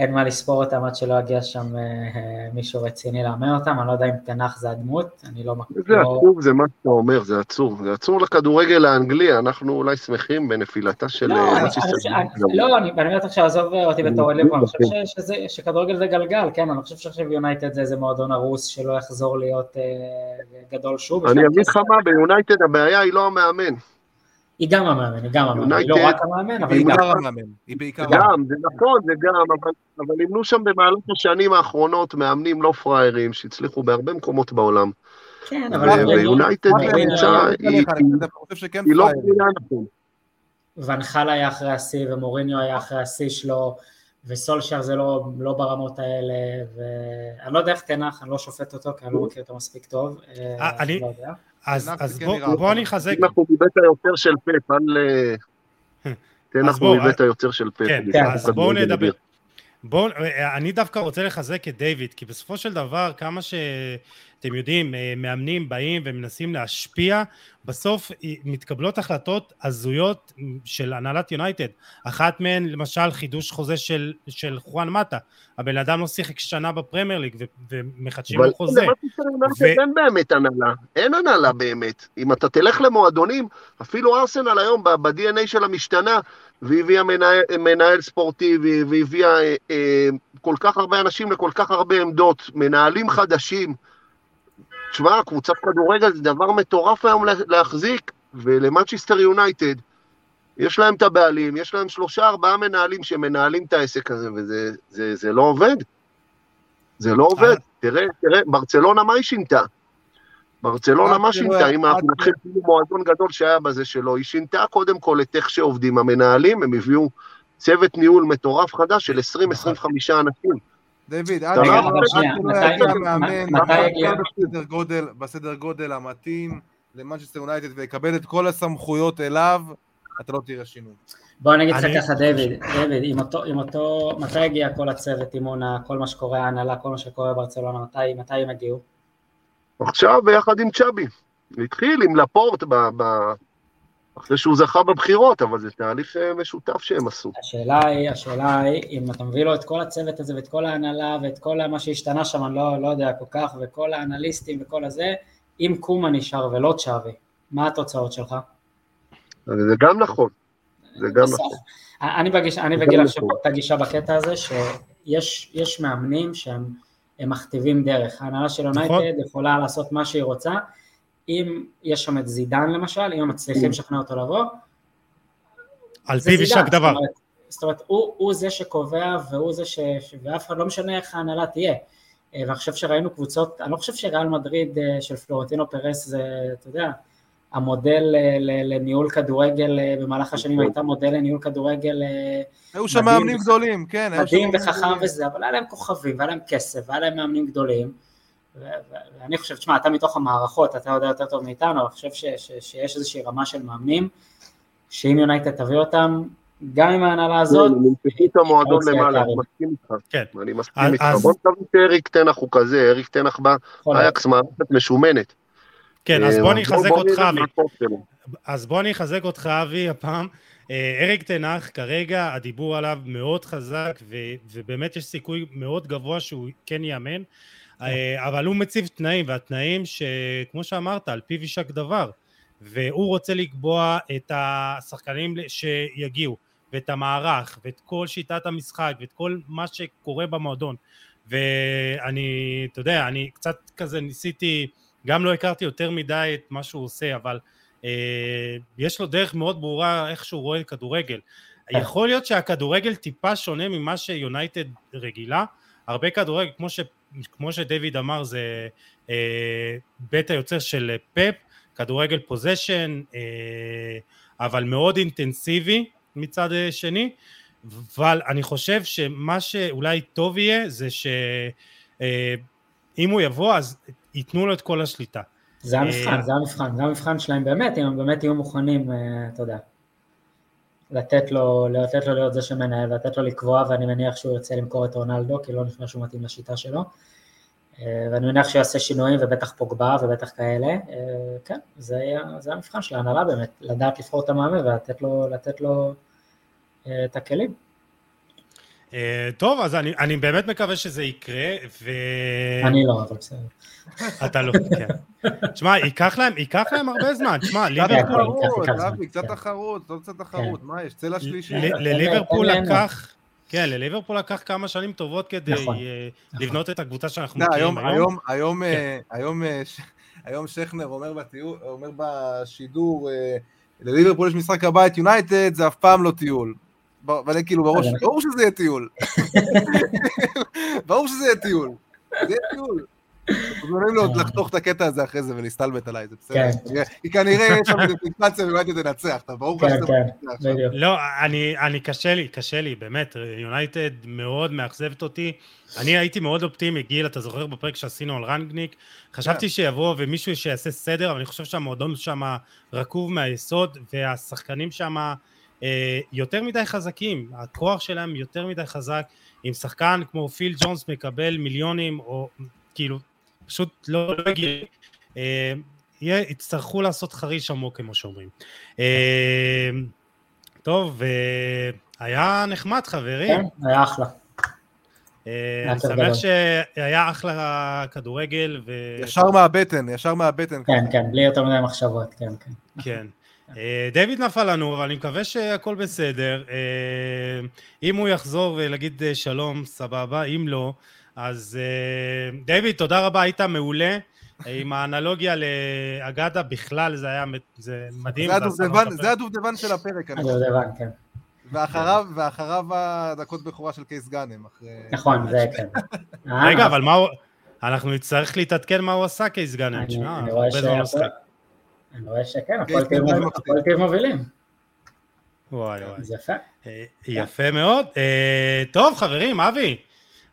אין מה לספור אותם עד שלא יגיע שם אה, מישהו רציני לאמן אותם, אני לא יודע אם תנח זה הדמות, אני לא מכיר. זה עצוב, זה מה שאתה אומר, זה עצוב. זה עצוב לכדורגל האנגלי, אנחנו אולי שמחים בנפילתה של... לא, אה, לא אני אומר לך שעזוב אותי בתור ליבור, אני חושב שכדורגל זה גלגל, כן, אני חושב שעכשיו יונייטד זה איזה מועדון הרוס שלא יחזור להיות אה, גדול שוב. אני אגיד לך מה, ביונייטד הבעיה היא לא המאמן. היא גם המאמן, היא גם המאמן, היא לא רק המאמן, אבל היא גם המאמן. היא בעיקר גם, זה נכון, זה גם, אבל נמנו שם במהלך השנים האחרונות מאמנים לא פראיירים שהצליחו בהרבה מקומות בעולם. כן, אבל... ויונייטד קבוצה, היא לא קבוצה נכון. ונחל היה אחרי השיא, ומוריניו היה אחרי השיא שלו, וסולשר זה לא, לא ברמות האלה, ואני לא יודע איך תנח, אני לא שופט אותו, כי אני לא מכיר אותו מספיק טוב. אה, אני... לא אז, אז בוא, בוא אני אחזק. טן האח הוא מבית היוצר של פפ, אל... טן האח הוא מבית היוצר של פפ. כן, כן, אז בואו נדבר. בואו, אני דווקא רוצה לחזק את דיוויד, כי בסופו של דבר, כמה שאתם יודעים, מאמנים באים ומנסים להשפיע, בסוף מתקבלות החלטות הזויות של הנהלת יונייטד. אחת מהן, למשל, חידוש חוזה של, של חואן מטה. הבן אדם לא שיחק שנה בפרמייר ליג ומחדשים לו חוזה. אבל אין באמת הנהלה, אין הנהלה באמת. אם אתה תלך למועדונים, אפילו ארסנל היום ב-DNA של המשתנה, והביאה מנהל, מנהל ספורטיבי, והביאה אה, אה, כל כך הרבה אנשים לכל כך הרבה עמדות, מנהלים חדשים. תשמע, קבוצת כדורגל זה דבר מטורף היום להחזיק, ולמנצ'סטר יונייטד, יש להם את הבעלים, יש להם שלושה ארבעה מנהלים שמנהלים את העסק הזה, וזה זה, זה לא עובד. זה לא עובד. תראה, תראה, ברצלונה מה היא שינתה? ברצלונה מה שינתה? אם אנחנו לוקחים כאילו מועדון גדול שהיה בזה שלו, היא שינתה קודם כל את איך שעובדים המנהלים, הם הביאו צוות ניהול מטורף חדש של 20-25 אנשים. דוד, עד לא יגיע מאמן בסדר גודל המתאים למנצ'סטר יונייטד ויקבל את כל הסמכויות אליו, אתה לא תראה שינוי. בוא אני אגיד לך ככה, דויד, דויד, עם אותו, עם אותו, מתי הגיע כל הצוות אימונה, כל מה שקורה, ההנהלה, כל מה שקורה ברצלונה, מתי, מתי הם הגיעו? עכשיו ביחד עם צ'אבי. התחיל עם לפורט ב, ב, אחרי שהוא זכה בבחירות, אבל זה תהליך אה, משותף שהם עשו. השאלה היא, השאלה היא, אם אתה מביא לו את כל הצוות הזה ואת כל ההנהלה ואת כל מה שהשתנה שם, אני לא, לא יודע כל כך, וכל האנליסטים וכל הזה, אם קומה נשאר ולא צ'אבי, מה התוצאות שלך? זה גם נכון. זה גם נכון. אני בגיש, אני בגיל עכשיו את הגישה בקטע הזה, שיש מאמנים שהם מכתיבים דרך. ההנהלה של יונייטד נכון. יכולה לעשות מה שהיא רוצה, אם יש שם את זידן למשל, אם הם מצליחים mm. לשכנע אותו לבוא, על פיו יישק דבר. זאת אומרת, הוא, הוא זה שקובע והוא זה ש... ואף אחד לא משנה איך ההנהלה תהיה. אה, ואני חושב שראינו קבוצות, אני לא חושב שריאל מדריד אה, של פלורנטינו פרס זה, אתה יודע, המודל אה, לניהול כדורגל במהלך השנים נכון. הייתה מודל לניהול כדורגל היו שם מאמנים גדולים, כן. מדהים וחכם וזה, אבל היה להם כוכבים, והיה להם כסף, והיה להם מאמנים גדולים. ואני חושב, תשמע, אתה מתוך המערכות, אתה יודע יותר טוב מאיתנו, אני חושב ש, ש, שיש איזושהי רמה של מאמנים, שאם יונייטד תביא אותם, גם עם ההנהלה הזאת... אני מפחית את המועדון למעלה, אני מסכים איתך. כן. אני מסכים איתך. בוא נקווה שאריק תנח הוא כזה, אריק תנח בא, אייקס מערכת משומנת. כן, אז בוא אני אחזק אותך, אבי. אז בוא אני אחזק אותך, אבי, הפעם. אה, אריק תנח, כרגע הדיבור עליו מאוד חזק, ובאמת יש סיכוי מאוד גבוה שהוא כן יאמן. אה, אבל הוא מציב תנאים, והתנאים שכמו שאמרת, על פיו יישק דבר, והוא רוצה לקבוע את השחקנים שיגיעו, ואת המערך, ואת כל שיטת המשחק, ואת כל מה שקורה במועדון. ואני, אתה יודע, אני קצת כזה ניסיתי, גם לא הכרתי יותר מדי את מה שהוא עושה, אבל אה, יש לו דרך מאוד ברורה איך שהוא רואה כדורגל. יכול להיות שהכדורגל טיפה שונה ממה שיונייטד רגילה, הרבה כדורגל, כמו ש... כמו שדויד אמר, זה אה, בית היוצר של פפ, כדורגל פוזיישן, אה, אבל מאוד אינטנסיבי מצד אה, שני, אבל אני חושב שמה שאולי טוב יהיה זה שאם אה, הוא יבוא אז ייתנו לו את כל השליטה. זה המבחן, אה, זה המבחן, זה המבחן שלהם באמת, אם הם באמת יהיו מוכנים, אה, אתה יודע, לתת לו, לתת לו להיות זה שמנהל, לתת לו לקבוע, ואני מניח שהוא ירצה למכור את רונלדו, כי לא נשמע שהוא מתאים לשיטה שלו. אה, ואני מניח שהוא יעשה שינויים, ובטח פוגבה ובטח כאלה. כן, זה, זה המבחן של ההנהלה באמת, לדעת לבחור את המאמן ולתת לו, לו את הכלים. טוב, אז אני, אני באמת מקווה שזה יקרה, ו... אני לא, אבל בסדר. אתה לא, כן. תשמע, ייקח להם, ייקח להם הרבה זמן, תשמע, ליברפול... קצת תחרות, קצת כן. תחרות, מה יש? צלע שלישי. לליברפול לקח... כן, לליברפול לקח כמה שנים טובות כדי נכון, אה, נכון. לבנות את הקבוצה שאנחנו מכירים היום. היום, היום, כן. היום, אה, היום שכנר אומר, בשידור, אה, לליברפול יש משחק הבית יונייטד, זה אף פעם לא טיול. אבל כאילו בראש, ברור שזה יהיה טיול. ברור שזה יהיה טיול. זה יהיה טיול. אומרים לו אה. לחתוך את הקטע הזה אחרי זה ולהסתלבט עליי, זה בסדר. כן. כי כנראה יש שם איזה פיקציה ויונייטד תנצח, אתה ברור לך שזה כן, כן, לא, אני, קשה לי, קשה לי, באמת, יונייטד מאוד מאכזבת אותי. אני הייתי מאוד אופטימי, גיל, אתה זוכר בפרק שעשינו על רנגניק? חשבתי שיבוא ומישהו שיעשה סדר, אבל אני חושב שהמועדון שם רקוב מהיסוד, והשחקנים שם אה, יותר מדי חזקים, הכוח שלהם יותר מדי חזק. אם שחקן כמו פיל ג'ונס מקבל מיליונים, או כאילו, פשוט לא, לא הגיע. אה, יצטרכו לעשות חריש עמוק כמו שאומרים. אה, טוב, היה נחמד חברים. כן, היה אחלה. אה, אני שמח שהיה אחלה כדורגל. ו... ישר מהבטן, ישר מהבטן. כן, כן, בלי יותר מדי מחשבות, כן, כן. כן. אה, דיוויד נפל לנו, אבל אני מקווה שהכל בסדר. אה, אם הוא יחזור ולהגיד אה, שלום, סבבה, אם לא, אז דיוויד, תודה רבה, היית מעולה. עם האנלוגיה לאגדה בכלל, זה היה זה מדהים. זה הדובדבן של הפרק. הדובדבן, כן. ואחריו, ואחריו הדקות בכורה של קייס גאנם. נכון, זה כן. רגע, אבל מה הוא... אנחנו נצטרך להתעדכן מה הוא עשה קייס גאנם. אני רואה אני רואה שכן, הפועל מובילים. וואי וואי. זה יפה. אה, יפה מאוד. אה, טוב חברים, אבי,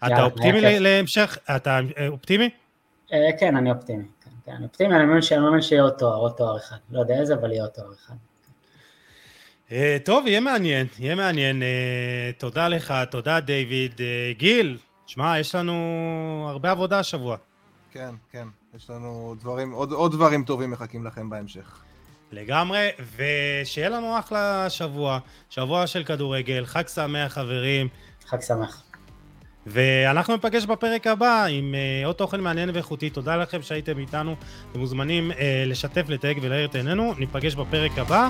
אתה אופטימי להמשך? אתה אה, אופטימי? כן, אני אופטימי. כן, כן, אני אופטימי, אני מאמין שיהיה עוד תואר, עוד תואר אחד. לא יודע איזה, אבל יהיה עוד תואר אחד. טוב, יהיה מעניין, יהיה מעניין. תודה לך, תודה דיוויד. גיל, שמע, יש לנו הרבה עבודה השבוע. כן, כן. יש לנו דברים, עוד, עוד דברים טובים מחכים לכם בהמשך. לגמרי, ושיהיה לנו אחלה שבוע, שבוע של כדורגל, חג שמח חברים. חג שמח. ואנחנו ניפגש בפרק הבא עם uh, עוד תוכן מעניין ואיכותי. תודה לכם שהייתם איתנו. אתם מוזמנים uh, לשתף, לתייג ולהאיר את עינינו. ניפגש בפרק הבא.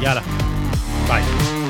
יאללה, ביי.